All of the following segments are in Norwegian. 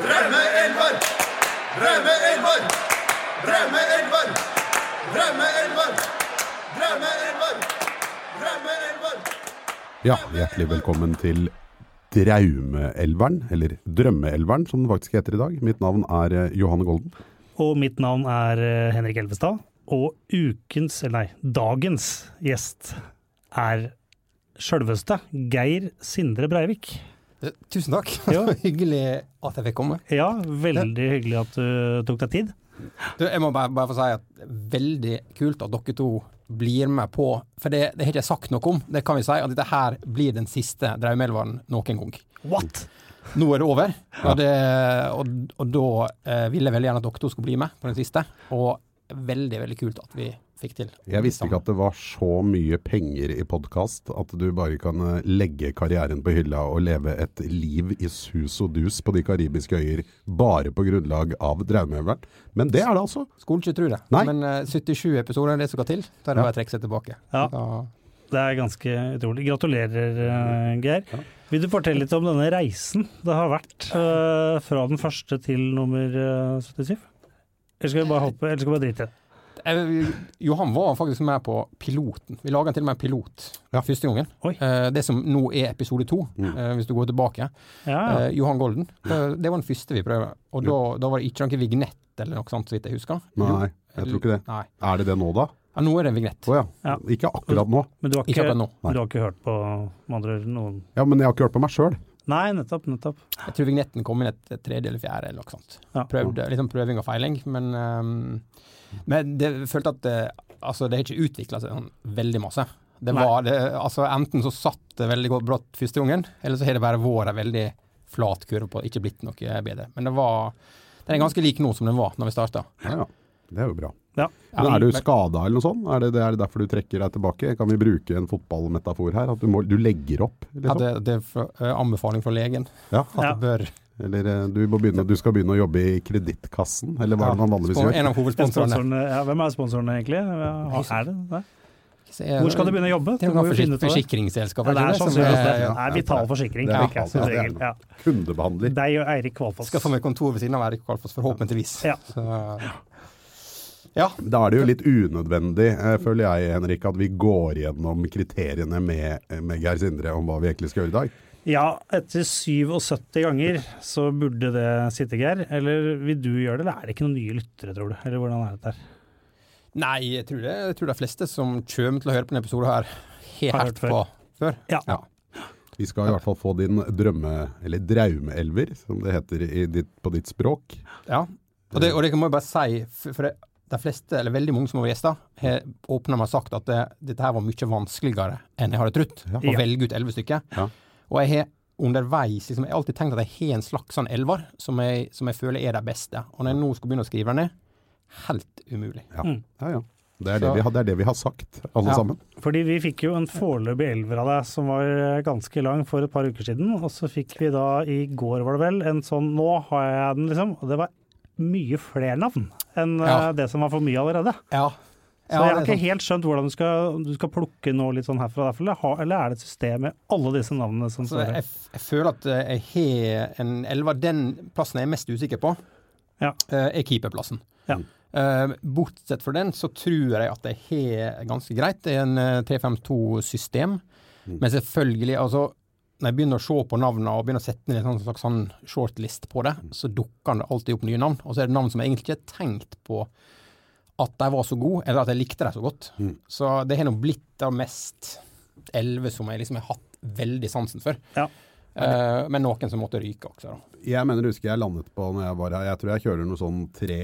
Drømmeelver! Drømmeelver! Ja, hjertelig velkommen til Draumeelveren, eller Drømmeelveren som den faktisk heter i dag. Mitt navn er eh, Johanne Golden. Og mitt navn er eh, Henrik Elvestad. Og ukens, eller nei, dagens gjest er sjølveste Geir Sindre Breivik. Eh, Tusen takk. Ja. Hyggelig at jeg fikk komme. Ja, veldig hyggelig at du tok deg tid. Du, jeg må bare, bare få si at veldig kult at dere to blir med på For det, det har ikke jeg sagt noe om. Det kan vi si, at dette her blir den siste Draumelvaren noen gang. What?! Nå er det over, og, det, og, og da eh, vil jeg veldig gjerne at dere to skal bli med på den siste. Og veldig, veldig kult at vi fikk til. Jeg visste ikke at det var så mye penger i podkast at du bare kan eh, legge karrieren på hylla og leve et liv i sus og dus på de karibiske øyer bare på grunnlag av Draumøveren. Men det er det altså. Skulle ikke tro det, Nei. men uh, 77 episoder er det som skal til. Da er det Ja. bare å trekke seg tilbake. Ja. Da, Det er ganske utrolig. Gratulerer, eh, Geir. Vil du fortelle litt om denne reisen det har vært uh, fra den første til nummer eh, 77? Eller skal vi bare hoppe, eller skal vi bare drite i det? Jeg, Johan var faktisk med på piloten. Vi laga til og med en pilot Ja. første gangen. Eh, det som nå er episode to, eh, hvis du går tilbake. Ja. Eh, Johan Golden. Eh, det var den første vi prøvde. Og da, da var det ikke noe vignett eller noe sånt, så vidt jeg husker. Nei, jeg tror ikke det. Nei. Er det det nå, da? Ja, nå er det vignett. Oh, ja. Ja. Ikke akkurat nå. Men du har Ikke ikke, du har ikke hørt på andre noen Ja, Men jeg har ikke hørt på meg sjøl. Nei, nettopp, nettopp. Jeg tror vignetten kom inn et tredje eller fjerde eller noe sånt. Ja. Prøvde, litt sånn prøving og feiling, men um, Men det følte at det, altså, det har ikke utvikla seg sånn veldig masse. Det var det, altså Enten så satt det veldig godt brått første gangen, eller så har det bare vært en veldig flat kurve på, ikke blitt noe bedre. Men det var Den er ganske lik nå som den var når vi starta. Ja, ja. Det er jo bra. Ja. Men er du skada eller noe sånt? Er det, det er det derfor du trekker deg tilbake? Kan vi bruke en fotballmetafor her? At du, må, du legger opp? Ja, Liksom? det, det er eh, anbefaling fra legen. Ja. At Ja. det bør Eller eh, du, må begynne, du skal begynne å jobbe i Kredittkassen? Eller hva er det man vanligvis gjør? En av hovedsponsorene. Sponsorene, ja, hvem er sponsorene egentlig? Hva Er det? Er- Hvor skal du begynne å jobbe? Det er må noe finne ut av det. Ja, det er som sannsynligvis det. er- Det er vital forsikring. Det er ja, det er regel. Ja. Kundebehandler. Deg og Eirik Kvalfoss. Skal få meg kontor ved siden av Erik Kvalfoss, forhåpentligvis. Ja. Så, ja. Da er det jo litt unødvendig, eh, føler jeg, Henrik, at vi går gjennom kriteriene med, med Geir Sindre om hva vi egentlig skal gjøre i dag. Ja, etter 77 ganger så burde det sitte, Geir. Eller vil du gjøre det, eller er det ikke noen nye lyttere, tror du? Eller hvordan er dette her? Nei, jeg tror, det, jeg tror de fleste som kommer til å høre på denne episoden her, har Har hørt på før. Ja. Ja. Vi skal i hvert fall få din drømme, eller draumeelver, som det heter i ditt, på ditt språk. Ja. Og, det, og det må jeg bare si, for for det, de fleste, eller veldig mange som har vært gjester, har åpna med og sagt at det, dette her var mye vanskeligere enn jeg hadde trodd, å Ja. velge ut elleve stykker. Ja. Og jeg har underveis liksom, Jeg har alltid tenkt at jeg har en slags sånn elver som jeg, som jeg føler er de beste. Og når jeg nå skal begynne å skrive den ned, helt umulig. Ja, Mm. ja. ja. Det, er det, vi har, det er det vi har sagt, alle Ja. sammen. Fordi vi fikk jo en foreløpig elver av deg som var ganske lang for et par uker siden. Og så fikk vi da i går, var det vel, en sånn Nå har jeg den, liksom. Og det var mye flere navn enn eh, Ja. det som var for mye allerede. Ja. Så jeg har ikke helt skjønt hvordan du skal, du skal plukke noe litt sånn herfra og derfra. Eller, eller er det et system med alle disse navnene som Så står jeg, her? jeg føler at eh, jeg har en elva. Den plassen jeg er mest usikker på, Ja. eh, er keeperplassen. Ja. Uh, bortsett fra den, så tror jeg at jeg har ganske greit. Det er en eh, 352-system. Men selvfølgelig, altså når jeg begynner å se på navnene og begynner å sette ned en sånn slags sånn shortlist på det, så dukker det alltid opp nye navn. Og så er det navn som jeg egentlig ikke har tenkt på at de var så gode, eller at jeg likte dem så godt. Så det har nå blitt det mest elleve som jeg liksom har hatt veldig sansen for. Ja. Uh, men noen som måtte ryke også, da. Jeg mener, husker jeg landet på når jeg var her, jeg tror jeg kjører noe sånn 3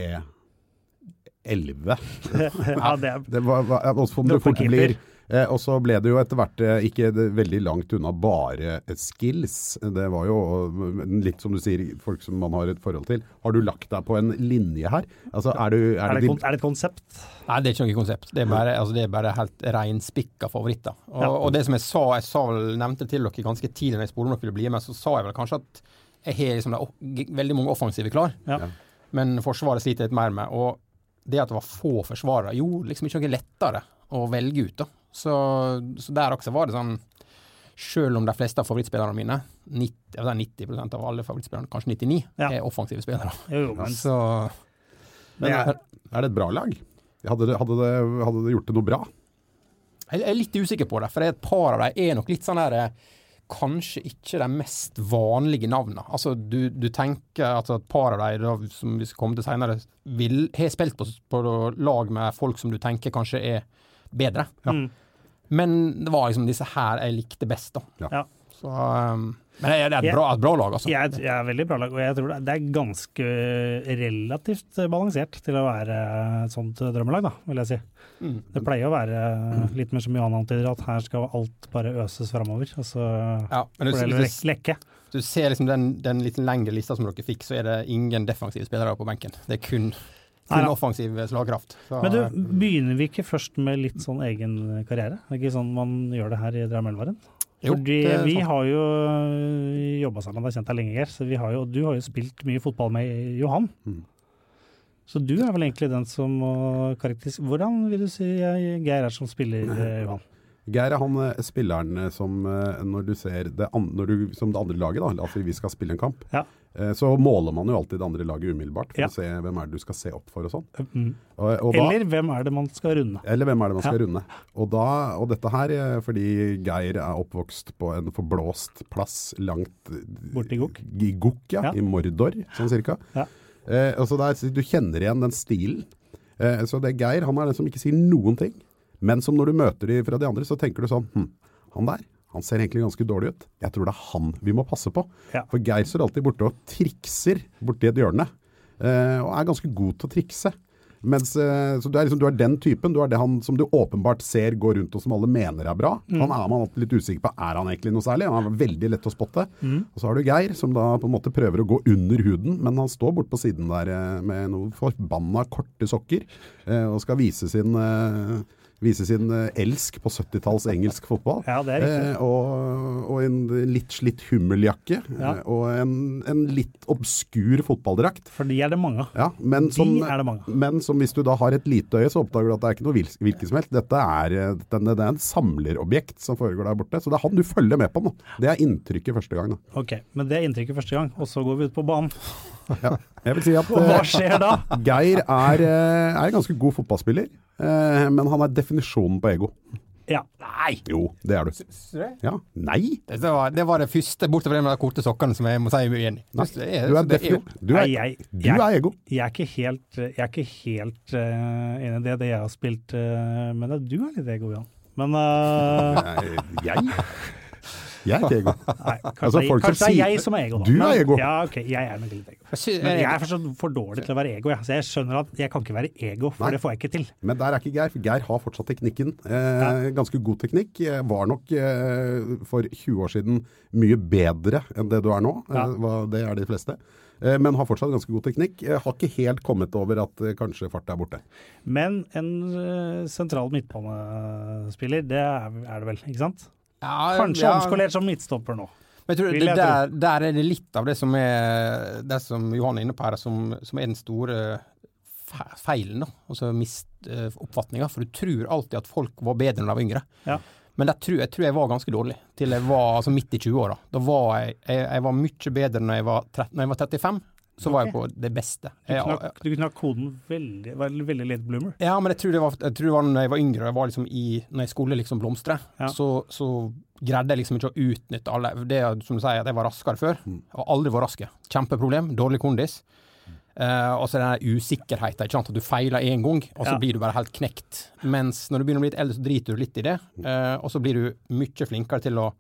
11. ja, det er Det var, var, også om det fort blir Eh, og så ble det jo etter hvert eh, ikke det, veldig langt unna bare skills. Det var jo eh, litt som du sier, folk som man har et forhold til. Har du lagt deg på en linje her? Altså, er, du, er, Er det, det, er det et konsept? Nei, det er ikke noe konsept. Det er bare, altså, det er bare helt reinspikka favoritter. Og, Ja. og det som jeg sa, jeg sa vel, nevnte til dere ganske tidlig når jeg spurte om dere ville bli med, så sa jeg vel kanskje at jeg har liksom veldig mange offensive klar. Ja. men Forsvaret sliter litt mer med. Og det at det var få forsvarere, gjorde liksom ikke noe lettere å velge ut. da. Så, så der også var det sånn Selv om de fleste av favorittspillerne mine, 90, jeg vil si 90 av alle favorittspillerne, kanskje 99, Ja. er offensive spillere. Jo, jo, men Så Men er- er, det et bra lag? Hadde det, hadde, det, hadde det gjort det noe bra? jeg er litt usikker på det, for et par av dem er nok litt sånn der Kanskje ikke de mest vanlige navnene. Altså, du, du tenker at et par av dem, som vi skal komme til senere, vil, har spilt på, på lag med folk som du tenker kanskje er bedre. Mm. Men det var liksom disse her jeg likte best, da. Ja. Ja. Så, um, men det er, det et, bra, et bra lag, altså. Jeg, jeg er veldig bra lag, og jeg tror det- det er ganske relativt balansert til å være et sånt drømmelag, da, vil jeg si. Mm. Det pleier å være litt mer som Johan antyder, at her skal alt bare øses framover. Og så Ja, men får det du, lek- lekke. du ser liksom den, den litt lengre lista som dere fikk, så er det ingen defensive spillere på benken. Det er kun, kun Neida. offensiv slagkraft. Så, Men du, begynner vi ikke først med litt sånn egen karriere? Det er ikke sånn man gjør det her i Drammølvaren? Jo, Fordi det er vi sant. har jo jobba sammen, har kjent deg lenge. Så vi har jo, du har jo spilt mye fotball med Johan. Mm. Så du er vel egentlig den som må karakterisere Hvordan vil du si eh, Geir er som spiller, eh, Johan? Geir er han eh, spilleren eh, som eh, når du ser det, an, når du, som det andre laget, da, altså vi skal spille en kamp, Ja. så måler man jo alltid det andre laget umiddelbart for Ja. å se hvem er det du skal se opp for og sånn. Mm. Eller hvem er det man skal runde? eller hvem er det man skal Ja. runde. Og, da, og dette her fordi Geir er oppvokst på en forblåst plass langt Borti Gok? I Gok, ja. I Mordor, sånn cirka. Ja. Eh, altså der, du kjenner igjen den stilen. Eh, så det er Geir, han er den som ikke sier noen ting. Men som når du møter de fra de andre, så tenker du sånn hm, Han der, han ser egentlig ganske dårlig ut. Jeg tror det er han vi må passe på. Ja. For Geir står alltid borte og trikser borti et hjørne. Eh, og er ganske god til å trikse. Mens, eh, så du er, liksom, du er den typen. Du er det han som du åpenbart ser går rundt og som alle mener er bra. Mm. Han er man alltid litt usikker på. Er han egentlig noe særlig? Han er veldig lett å spotte. Mm. Og så har du Geir, som da på en måte prøver å gå under huden, men han står bort på siden der eh, med noen forbanna korte sokker eh, og skal vise sin eh, Vise sin eh, elsk på 70-talls engelsk fotball. Ja, det er riktig. Eh, og, og en litt slitt hummeljakke. Ja. eh, og en, en litt obskur fotballdrakt. For de er det mange av. Ja, men, De er det mange. men som hvis du da har et lite øye, så oppdager du at det er ikke noe hvil- hvilket som helst. Dette er, den, det er en samlerobjekt som foregår der borte. Så det er han du følger med på nå. Det er inntrykket første gang. Da. Ok, Men det er inntrykket første gang, og så går vi ut på banen. Ja. Jeg vil si at hva eh, skjer da? Geir er, eh, er en ganske god fotballspiller, eh, men han er definisjonen på ego. Ja. Nei! Jo, det er du. Ja. Nei. Det var, det var det første, bortsett fra det med de korte sokkene, som jeg må si er uenig i. Er- Du er, det er du er, Nei, jeg- du jeg- er ego. Jeg er ikke helt, jeg er ikke helt uh, enig i det, det jeg har spilt, uh, men det, du er litt ego, Jan. Men uh, Jeg? Jeg er ikke ego. Nei, kanskje, Altså, som kanskje det er jeg som er ego, da. Du er ego. Ja, ok, jeg er nok litt ego. Men jeg er for, for dårlig til å være ego, jeg. så jeg skjønner at jeg kan ikke være ego, for Nei. det får jeg ikke til. Men der er ikke Geir, for Geir har fortsatt teknikken. Eh, ganske god teknikk. Var nok eh, for 20 år siden mye bedre enn det du er nå. Ja. Eh, det er de fleste. Eh, men har fortsatt ganske god teknikk. Eh, har ikke helt kommet over at kanskje farta er borte. Men en sentral midtbanespiller, det er det vel, ikke sant? Ja, Kanskje ja. omskolert som midtstopper nå. Men tror det der, der er det litt av det som er det som Johan er inne på her, som, som er den store feilen. da, altså misoppfatninga. For du tror alltid at folk var bedre når de var yngre. Ja. Men det tror, jeg tror jeg var ganske dårlig til jeg var altså midt i 20-åra. Da var jeg, jeg, jeg var mye bedre når jeg var, 30, når jeg var 35. Så var jeg på det beste. Du kunne knakk, du knakk koden veldig, var veldig late bloomer. ja, men jeg tror det var, jeg tror det var når jeg var yngre, og jeg var liksom i, når jeg skulle liksom blomstre, Ja. så, så greide jeg liksom ikke å utnytte alle. Det som du sier, at jeg var raskere før. Jeg har aldri vært rask. Kjempeproblem. Dårlig kondis. Uh, og så den usikkerheten, ikke sant. At du feiler én gang, og så Ja. blir du bare helt knekt. Mens når du begynner å bli litt eldre, så driter du litt i det. uh, og så blir du mye flinkere til å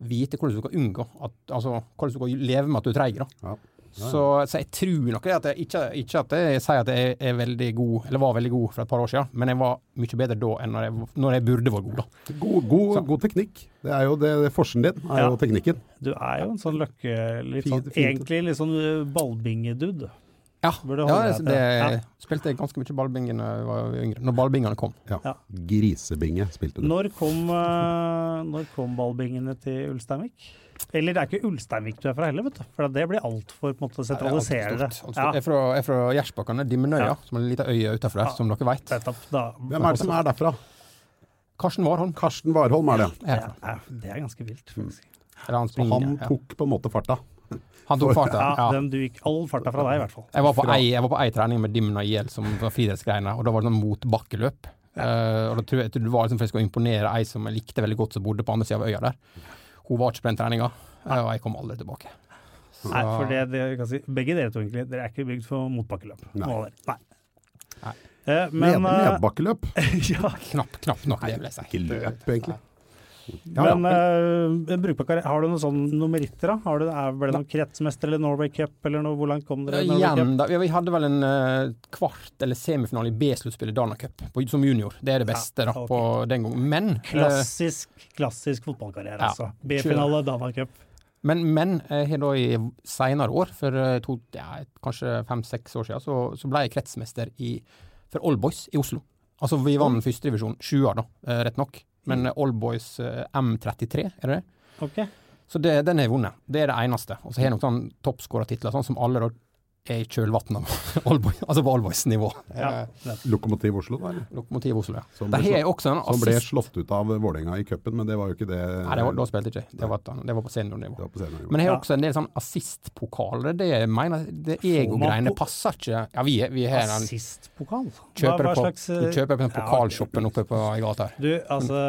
vite hvordan du skal unngå at, Altså hvordan du skal leve med at du er treig. Ja. Så, så jeg tror nok at jeg, ikke, ikke at jeg sier at jeg er veldig god, eller var veldig god for et par år siden, men jeg var mye bedre da enn når jeg, når jeg burde vært god. da. God, god, god teknikk. Det er jo det, det Forsen din er Ja. jo teknikken. Du er jo en sånn løkke... Litt Fint- sånn, fint. egentlig litt sånn uh, ballbingedude. Ja, ja det, det. Ja. spilte jeg ganske mye ballbinge da jeg var yngre. Når ballbingene kom. Ja. Ja. Grisebinge spilte du. Når kom, uh, når kom ballbingene til Ulsteinvik? Eller det er ikke Ulsteinvik du er fra heller, vet du. For det blir altfor på en måte sentralisere det. Alt stort. Jeg er fra, jeg er fra Gjersbakkane, Dimmenøya, Ja. som er en liten øy utenfor Ja. som dere vet. Hvem er det som er derfra? Karsten Warholm. Karsten Warholm er det. Ja, det er ganske vilt, faktisk. Han, springer, han ja. tok på en måte farta. han tok farta. Ja, Ja. Den, du gikk all farta fra deg, i hvert fall. Jeg var på ei, jeg var på ei trening med Dimna IL, som var friidrettsgreiene, og da var det sånn motbakkeløp. Uh, og da tror jeg, jeg tror det var liksom for jeg skulle imponere ei som jeg likte veldig godt, som bodde på andre sida av øya der. Hun var ikke på den treninga, eh, og jeg kom aldri tilbake. Så- Nei, for det, det si, Begge dere to egentlig, dere er ikke bygd for motbakkeløp. Nei. Nei. Nei. Eh, men eh, nedbakkeløp. ja, Knapt knapp nok, det vil jeg si. Ikke løp, egentlig. Ja, men eh, brukbar karriere. Har du noen sånne meritter, da? Har du, ble det noen kretsmester eller Norway Cup, eller noe? Hvor langt kom dere? Igjen, da, vi hadde vel en uh, kvart- eller semifinale i B-sluttspillet Dana Cup på, som junior. Det er det beste da, ok. på den gangen. Men, Klassisk, Klassisk, klassisk fotballkarriere, Ja. altså. B-finale, Dana Cup. men, men jeg har da i seinere år, for eh, to, ja, kanskje fem-seks år siden, så, så ble jeg kretsmester i, for Allboys i Oslo. Altså vi vant førstedivisjon, sjuer da, eh, rett nok. Men eh, Allboys eh, M33, er det det? Ok. Så det, den har jeg vunnet. Det er det eneste. Og så har jeg noen sånn toppskårertitler, sånn som alle er i kjølvannet av altså på Allboys-nivå. Ja. Eh, Lokomotiv Oslo, da? eller? Lokomotiv Oslo, ja. Som ble, en som ble slått ut av Vålerenga i cupen, men det var jo ikke det Nei, det var, da spilte ikke. Det var, det var på seniornivå. det på. Men jeg har Ja. også en del sånn assistpokaler. Det jeg mener det ego-greiene passer ikke. Ja, vi, vi har en Assistpokal? Hva, kjøper hva det på, slags du eh, kjøper på den pokalshoppen oppe på i gata her. Du, altså,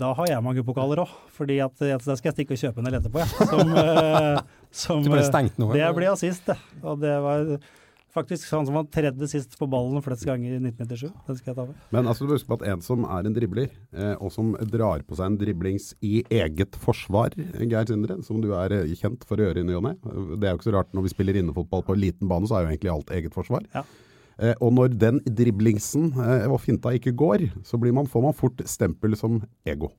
da har jeg mange pokaler òg, fordi at, at da skal jeg stikke og kjøpe en del etterpå, jeg. Som, eh, som du ble eh, stengt noe? Det ble assist, det. Og det var faktisk han som var tredje sist på ballen flest ganger i 1997. Den skal jeg ta med. Men altså, du må huske på at en som er en dribler, eh, og som drar på seg en driblings i eget forsvar, Geir Sindre, som du er eh, kjent for å gjøre i ny og ne. Det er jo ikke så rart når vi spiller innefotball på en liten bane, så er jo egentlig alt eget forsvar. Ja. Eh, og når den driblingsen eh, og finta ikke går, så blir man, får man fort stempel som ego.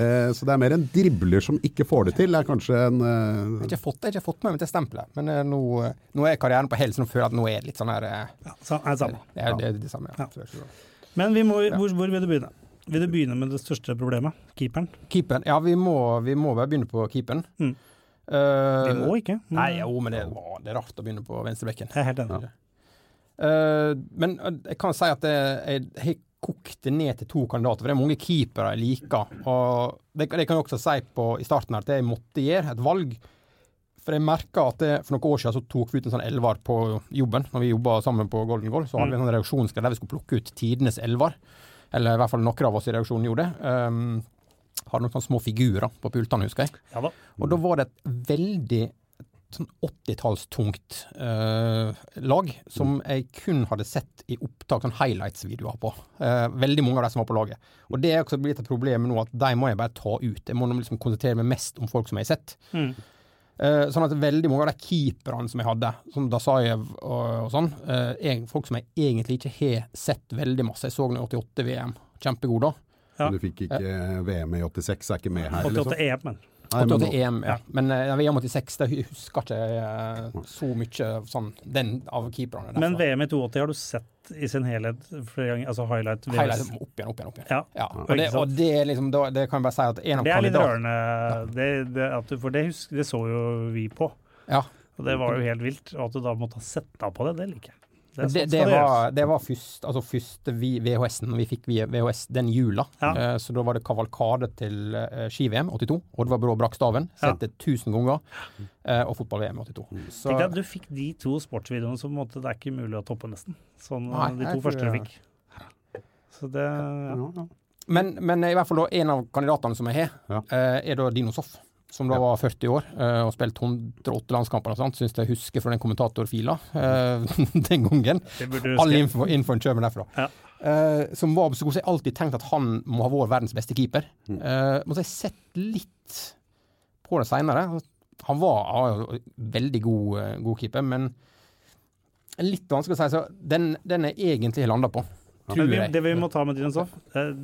Eh, så det er mer en dribler som ikke får det til, er kanskje en Jeg eh, har ikke fått, jeg har ikke fått med meg til stempelet, men eh, nå, eh, nå er karrieren på hell, så nå føler jeg at nå er det litt sånn her eh, Ja, så er det samme. Det det, det samme. Ja. Ja. Men må, hvor, hvor vil du begynne? Vil du begynne med det største problemet? Keeperen? Keeperen. Ja, vi må, vi må bare begynne på keeperen. Mm. Uh, Vi må ikke. Mm. Nei, jo, men det, å, det er rart å begynne på venstrebekken. Jeg er helt enig. Eh, men eh, jeg kan si at jeg, jeg har kokt det ned til to kandidater, for det er mange keepere jeg liker. Og det, det kan jeg også si på, i starten her, at jeg måtte gjøre et valg. For jeg merka at det, for noen år siden så tok vi ut en sånn elver på jobben. Når vi jobba sammen på Golden Goal, så hadde vi en sånn reaksjonsgreie der vi skulle plukke ut tidenes elver. Eller i hvert fall noen av oss i reaksjonen gjorde det. Um, hadde noen sånne små figurer på pultene, husker jeg. Ja da. Og da var det et veldig sånn 80-tallstungt eh, lag som jeg kun hadde sett i opptak, sånn highlights-videoer på. Eh, veldig mange av de som var på laget. Og det er også blitt et problem nå, at de må jeg bare ta ut. Jeg må liksom konsentrere meg mest om folk som jeg har sett. Mm. Eh, sånn at veldig mange av de keeperne som jeg hadde, som Dasayev og, og sånn, eh, er folk som jeg egentlig ikke har sett veldig masse. Jeg så den i 88-VM. Kjempegod da. Ja. Du fikk ikke VM i 86, er ikke med her, 88 EM, men. Nei, men 88 nå- EM, ja. Men uh, VM 86, det husker ikke eh, så mye sånn den av keeperne. Men. VM i 82 har du sett i sin helhet flere ganger? Altså highlight? VS. Highlight opp igjen, opp igjen, opp igjen. Ja. Ja, og, det, og det liksom, det, det kan jeg bare si at en av Det er litt rørende, det, det, at du, for det, husker, det så jo vi på. Ja. Og det var jo helt vilt. Og at du da måtte ha sett deg på det, det liker jeg. Det, det, det, var, det var først, altså første vi- VHS-en, vi fikk VHS den jula. Ja. Eh, så da var det kavalkade til eh, ski-VM 82. Oddvar Brå brakk staven. Ja. Sett det tusen ganger. Eh, og fotball-VM 82. Så, Tenk at du fikk de to sportsvideoene som måte, det er ikke mulig å toppe, nesten. Sånn, Nei, de to første du fikk. Så det ja. Ja, ja. men, men i hvert fall da, en av kandidatene som jeg har, Ja. eh, er da Dino Soff. Som da var 40 år eh, og spilte 108 landskamper og sånt. Syns jeg husker fra den kommentatorfila eh, den gangen. All info, infoen kommer derfra. Ja. Eh, som var så god, så jeg alltid tenkt at han må ha vært verdens beste keeper. Mm. måtte men så har jeg sett litt på det seinere. Han var, jo veldig god, god keeper, men litt vanskelig å si. Så den, den er egentlig landa på, tror jeg. det vi må ta med Dinosoff, eh,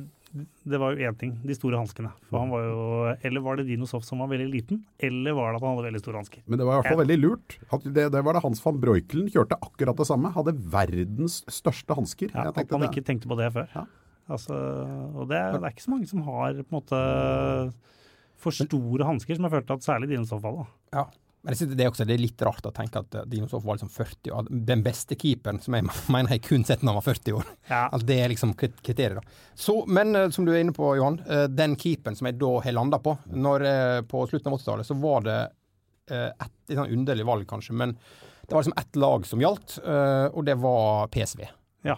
det var jo én ting, de store hanskene. For han var jo Eller var det Dinosoft som var veldig liten, eller var det at han hadde veldig store hansker? Men det var i hvert fall veldig lurt. Det, det var det Hans van Breukelen kjørte akkurat det samme. Hadde verdens største hansker. Ja, at det- ikke tenkte på det før. Ja. Altså, og det, er- det er ikke så mange som har på en måte for store hansker, som jeg følte at særlig Dinosoff hadde. Ja. Men jeg synes det er også det er litt rart å tenke at eh, var liksom 40 år. Den beste keeperen som jeg mener jeg kun sett når han var 40 år. Ja. Altså, det er liksom kriteriet, da. Så, men eh, som du er inne på, Johan. eh, Den keeperen som jeg da har landa på når, På slutten av 80-tallet, så var det et, et sånn underlig valg, kanskje. Men det var liksom ett lag som gjaldt, og det var PSV. ja.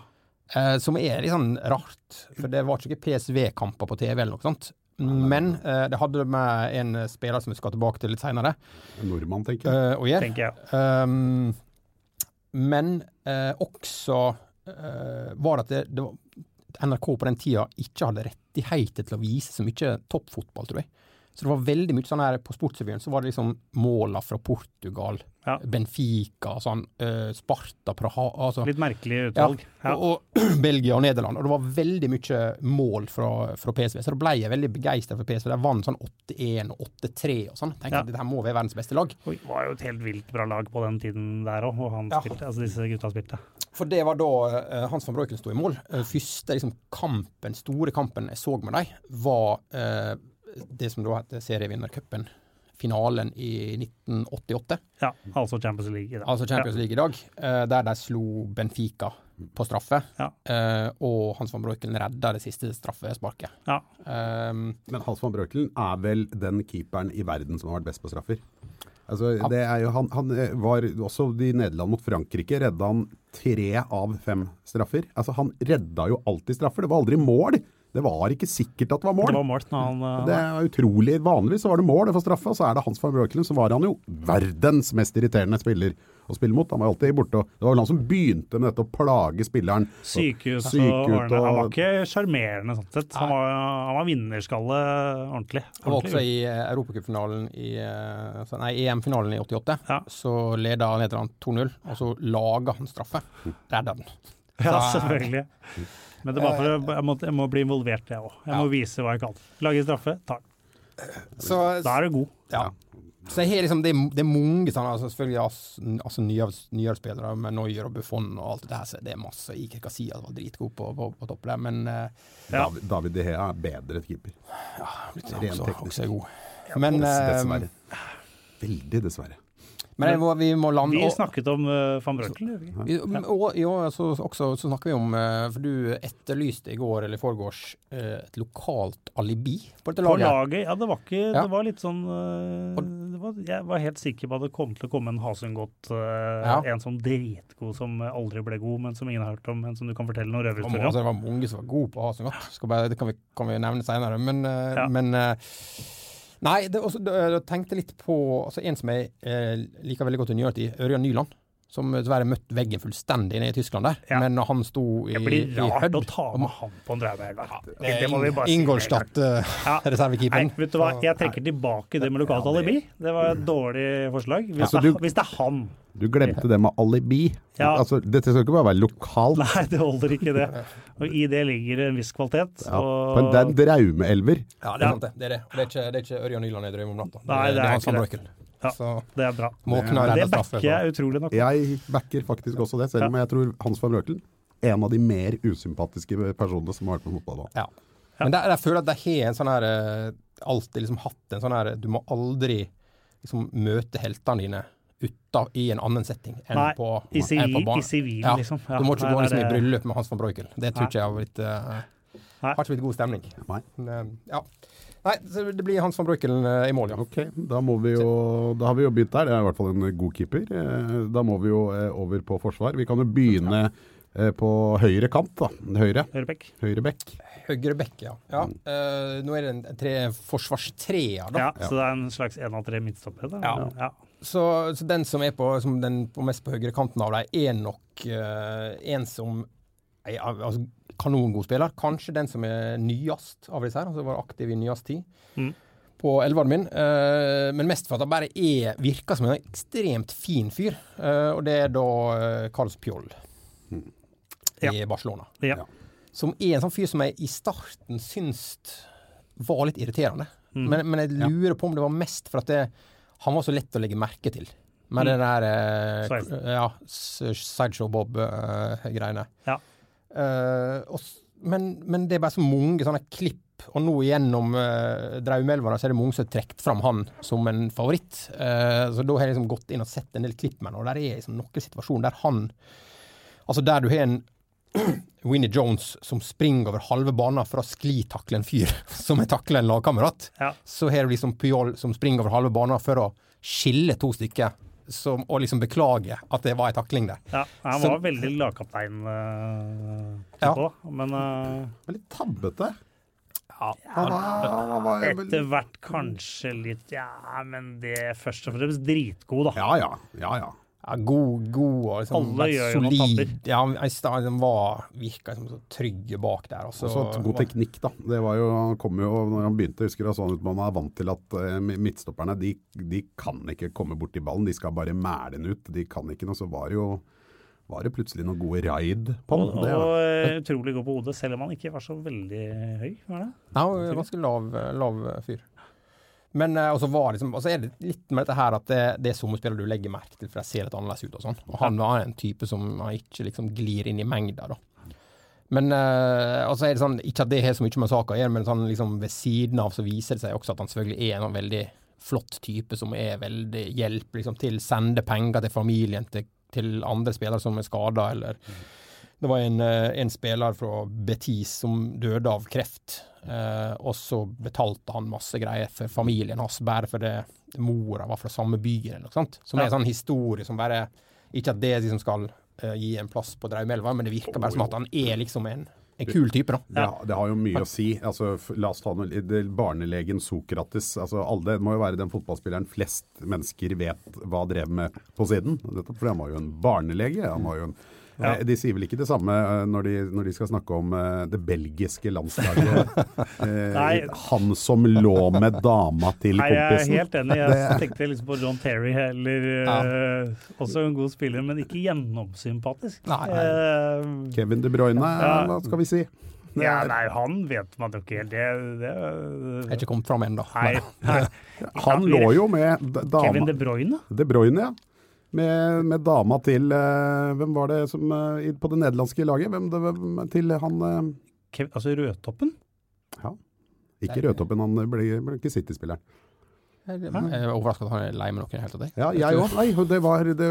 Som er litt sånn rart, for det var ikke PSV-kamper på TV eller noe sånt. Men eh, det hadde med en spiller som vi skal tilbake til litt seinere, En nordmann, tenker jeg. å gjøre. tenker jeg. Um, men eh, også eh, var det at det, det var, NRK på den tida ikke hadde rettigheter til å vise så mye toppfotball, tror jeg. Så det var veldig mye sånn her På Sportsrevyen så var det liksom måla fra Portugal, Ja. Benfica, sånn, uh, Sparta, Praha altså, Litt merkelig utvalg. Ja. og, og Belgia og Nederland. Og det var veldig mye mål fra, fra PSV, så da ble jeg veldig begeistra for PSV. De vant sånn 8-1 og 8-3 og sånn. Tenkte Ja. at dette må være verdens beste lag. Oi, Det var jo et helt vilt bra lag på den tiden der òg, og han Ja. spilte, altså disse gutta spilte. For det var da uh, Hans van Brøyken sto i mål. Uh, første liksom, kampen, store kampen jeg så med dem, var eh, det som da heter serievinnercupen. Finalen i 1988, Ja, altså Champions League i dag. altså Champions League i dag, eh, der de slo Benfica på straffe. Ja. Eh, og Hans van Breukelen redda det siste straffesparket. Ja. Um, Men Hans van Breukelen er vel den keeperen i verden som har vært best på straffer. Altså, det er jo, han, han var også i Nederland mot Frankrike, redda han tre av fem straffer. Altså, han redda jo alltid straffer. Det var aldri mål. Det var ikke sikkert at det var mål. Det var målt når han uh... Det er utrolig vanligvis så var det mål for straffe, og så er det Hans van Brøkelen. så var han jo verdens mest irriterende spiller å spille mot. Han var alltid borte. og Det var vel han som begynte med dette å plage spilleren. Sykehus Syk og ut. Han var ikke sjarmerende sånn sett. Han var, han var vinnerskalle ordentlig. Han var også i eh, Europacupfinalen i eh, Nei, EM-finalen i 88. Ja. Så leda Nederland 2-0, og så laga han straffe. Redda den. Ja, selvfølgelig. Men det var for jeg må, jeg må bli involvert, jeg òg. Jeg må vise hva jeg kan. Lage straffe, ta den. Så, Da er du god. ja. Så jeg har liksom, det, er, det er mange sånne, altså selvfølgelig altså, nyere, nyere spillere med Noyer og Buffon og alt det her, så det er masse. Iker Casillas var dritgod på, på, på topp der, men eh, Ja. David, David De Hea er bedre keeper. Ja, Rent også, teknisk. også er god. Men, Dess, eh, dessverre. Veldig dessverre. Men må, vi må lande Vi snakket om uh, van Brøkel. Vi- Og, ja, så, også, så snakker vi om eh, For du etterlyste i går eller i forgårs eh, et lokalt alibi på dette På laget. laget, ja det var ikke Ja. Det var litt sånn det var, Jeg var helt sikker på at det kom til å komme en Hasengått, uh, Ja. en som dritgod som aldri ble god, men som ingen har hørt om, men som du kan fortelle noen røverhistorier altså, om. det var mange som var gode på å ha så godt. Skal bare, det kan vi, kan vi nevne senere. Men, Ja. men Nei, det, også, det, jeg tenkte litt på altså, en som jeg eh, liker veldig godt i nyere tid, Ørjan Nyland. Som dessverre møtte veggen fullstendig nede i Tyskland der. Ja. Men han sto i, Det blir rart Hødd å ta med han på en draumeelv. Det er Det må vi bare si. Ingolstadt, eh, Ja. Vet du hva, jeg trekker tilbake det med lokalt alibi. Det var et dårlig forslag. Hvis, Altså, det, du- hvis det er han. Du glemte det med alibi. Ja. Altså, dette skal ikke bare være lokalt. Nei, det holder ikke det. Og i det ligger en viss kvalitet. Ja, og- men det er en draumeelver. Ja, det er sant, det. Det er det. Det er ikke, det er ikke Ørjan Nyland jeg drømmer om natta. Nei, det er Hans ikke det. Ja. Så Det er bra. Må Det backer jeg utrolig nok. Jeg backer faktisk også det, selv om jeg tror Hans van Breukelen en av de mer usympatiske personene som har vært på fotballbanen. Ja. Men der, jeg føler at de har en sånn her eh, Alltid liksom hatt en sånn her Du må aldri liksom møte heltene dine utta i en annen setting enn Nei, på, I sivil, på banen. i sivil Ja, liksom. Ja, du må ikke nei, gå liksom i bryllup med Hans van Brøykel Det tror ikke jeg har blitt uh, Har ikke blitt god stemning. Nei. Men, eh, ja. Nei, det blir Hans van Breukelen eh, i mål, ja. Ok, da, må vi jo, da har vi jo begynt der. Det er i hvert fall en god keeper. Eh, Da må vi jo eh, over på forsvar. Vi kan jo begynne på høyre kant, da. Høyre. Høyrebekk. Høyre bekk. Høyre bekk, ja. ja. eh, nå er det en tre, forsvarstreer, da. Ja, så det er en slags én av tre midtstoppere? Ja. ja. Så, så den som er på, som den på mest på høyrekanten av dem, er nok uh, en som altså, kanongod spiller. Kanskje den som er nyest av disse her, altså var aktiv i nyest tid. Mm. På elveren min, eh, men mest for at han bare er, virker som en ekstremt fin fyr. eh, og det er da uh, Pjoll Pjoll i Barcelona. Ja. Ja. Som er en sånn fyr som jeg i starten syns var litt irriterende. Mm. Men, men jeg lurer på om det var mest for at det, han var så lett å legge merke til. Med Mm. det der eh, ja, Sideshow Bob-greiene. Ja. Eh, og men, men det er bare så mange sånne klipp Og nå gjennom uh, Draumelva så er det mange som har trukket fram han som en favoritt. Uh, så da har jeg liksom gått inn og sett en del klipp med han, og der er liksom noen situasjoner der han Altså der du har en Winnie Jones som springer over halve banen for å sklitakle en fyr som har takla en lagkamerat. Ja. Så har du liksom Pyol som springer over halve banen for å skille to stykker, som, og liksom beklage at det var en takling der. Ja, han Så- var veldig lagkaptein uh, Ja. på, men uh, Veldig litt tabbete. ja, Han var etter hvert kanskje litt Ja, men det er først og fremst dritgod, da. Ja, ja. ja, ja. Ja, god, god og liksom Alle gjør jo noen solid. tabber. Ja, var, virka liksom så trygge bak der. Og så, Også god teknikk, da. Det var jo, han kom jo, når han begynte, jeg husker det sånn ut, man er vant til at eh, midtstopperne de, de kan ikke komme bort til ballen, de skal bare mæle den ut. De kan ikke noe. Så var det jo var det plutselig noen gode raid på Og, han. Det, og eh, utrolig god på hodet, selv om han ikke var så veldig høy. Var det? Ja, ganske lav, lav fyr. Men og så var liksom, er det litt med dette her at det, det er sommerspillere du legger merke til, for de ser litt annerledes ut og sånn. Og han var en type som ikke liksom glir inn i mengda, da. Men uh, altså er det sånn, ikke at det har så mye med saka å gjøre, men sånn liksom ved siden av så viser det seg også at han selvfølgelig er en sånn veldig flott type som er veldig hjelp liksom, til sende penger til familien, til, til andre spillere som er skada, eller Det var en, eh, en spiller fra Betis som døde av kreft. Eh, og så betalte han masse greier for familien hans, bare fordi mora var fra samme by. eller noe sånt. Som er en sånn historie som bare Ikke at det liksom skal eh, gi en plass på Draumelva, men det virker bare som at han er liksom en, en kul type, da. Ja, det har jo mye å si. Altså, la oss ta noe, Barnelegen Sokrates. Altså, alle, det må jo være den fotballspilleren flest mennesker vet hva drev med på siden. Dette, for han var jo en barnelege. Han var jo en Ja. Eh, De sier vel ikke det samme eh, når de, når de skal snakke om eh, det belgiske landslaget. Eh, Nei. han som lå med dama til Nei, jeg er helt enig. Jeg tenkte liksom på John Terry, heller. Ja. eh, også en god spiller, men ikke gjennomsympatisk. Nei. Eh, Kevin De Bruyne, Ja. hva skal vi si? Ja, nei, han vet man jo ikke helt. Det, det Jeg er ikke kommet fram ennå. Nei. nei. han lå jo med dama Kevin De Bruyne? De Bruyne, ja. Med, med dama til eh, Hvem var det som eh, på det nederlandske laget? Hvem det, hvem, til han eh, Kev, altså Rødtoppen? Ja. Ikke Rødtoppen, han ble, ble ikke City-spilleren. Jeg er overraska at han er lei med noen helt hele det. Ja, jeg òg. Det var, det,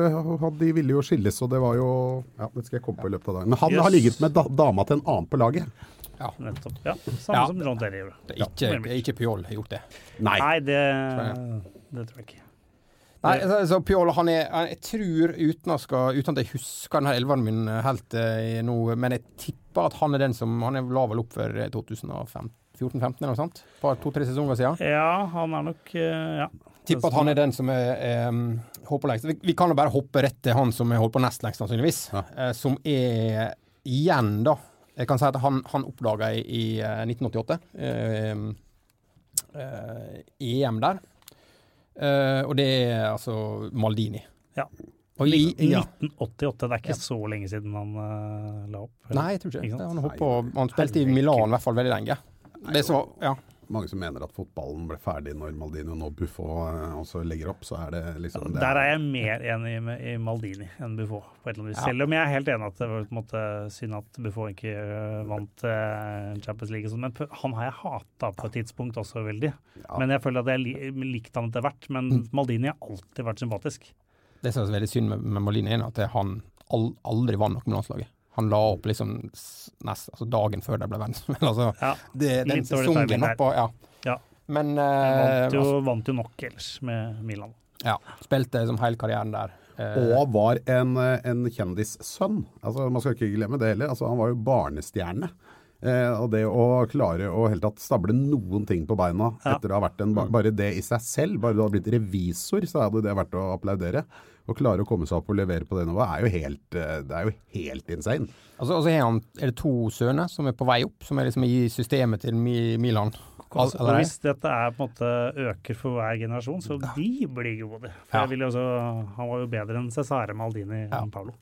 de ville jo skilles, og det var jo Ja, det skal jeg komme på i løpet av dagen. Men han Yes. har ligget med da, dama til en annen på laget. Nettopp. Ja, Samme Ja. som Ron Terry gjorde. Ikke, ikke Pjoll har gjort det. Nei. Nei, det, det tror jeg ikke. Nei, så, så Pjol, han er Jeg tror, uten, skal, uten at jeg husker denne elveren min helt eh, nå, men jeg tipper at han er den som Han er la vel opp for 2014-15 eller noe sånt? Bare to-tre sesonger siden. Ja, han er nok eh, Ja. Tipper at han er den som er, er på lengst. Vi, vi kan jo bare hoppe rett til han som er holdt på nest lengst, sannsynligvis. Ja. Eh, som er igjen, da Jeg kan si at han, han oppdaga i, i eh, 1988. Eh, eh, EM der. Eh, og det er altså Maldini. Ja. I, 1988, det er ikke så lenge siden han uh, la opp. eller? Nei, jeg tror ikke Ikke det. Han, han spilte i Milan i hvert fall veldig lenge. Det er så, ja. Mange som mener at fotballen ble ferdig når Maldini og nå Buffon eh, også legger opp, så er det liksom det Der er jeg mer enig med, i Maldini enn Buffo, på et eller annet vis. Ja. Selv om jeg er helt enig at det var måte synd at Buffo ikke øh, vant eh, Champions League. sånn, Men han har jeg hata på et tidspunkt også veldig. Ja. Men jeg føler at jeg likte han etter hvert. Men Mm. Maldini har alltid vært sympatisk. Det som er veldig synd med, med Maldini, er at han aldri vant noe med landslaget. Han la opp liksom nest, altså dagen før det ble verdensmester. altså, Ja, det, den sesongen oppå, ja. Ja. Men vant, jo, jo, vant jo nok ellers med Milan. ja, spilte liksom hele karrieren der. Eh, Og var en, eh, en kjendissønn. Altså, man skal ikke glemme det heller. Altså, han var jo barnestjerne. Eh, og det å klare å helt tatt stable noen ting på beina Ja. etter å ha vært en Bare det i seg selv, bare du hadde blitt revisor, så hadde det vært å applaudere. Å klare å komme seg opp og levere på det nivået er jo helt, eh, det er jo helt insane. altså, og så han, er det to sønner som er på vei opp, som er liksom i systemet til Milan. Al Altså, og hvis dette er på en måte øker for hver generasjon, så de blir gode. For Ja. jeg vil også, Han var jo bedre enn Cesare Maldini Ja. enn Paolo.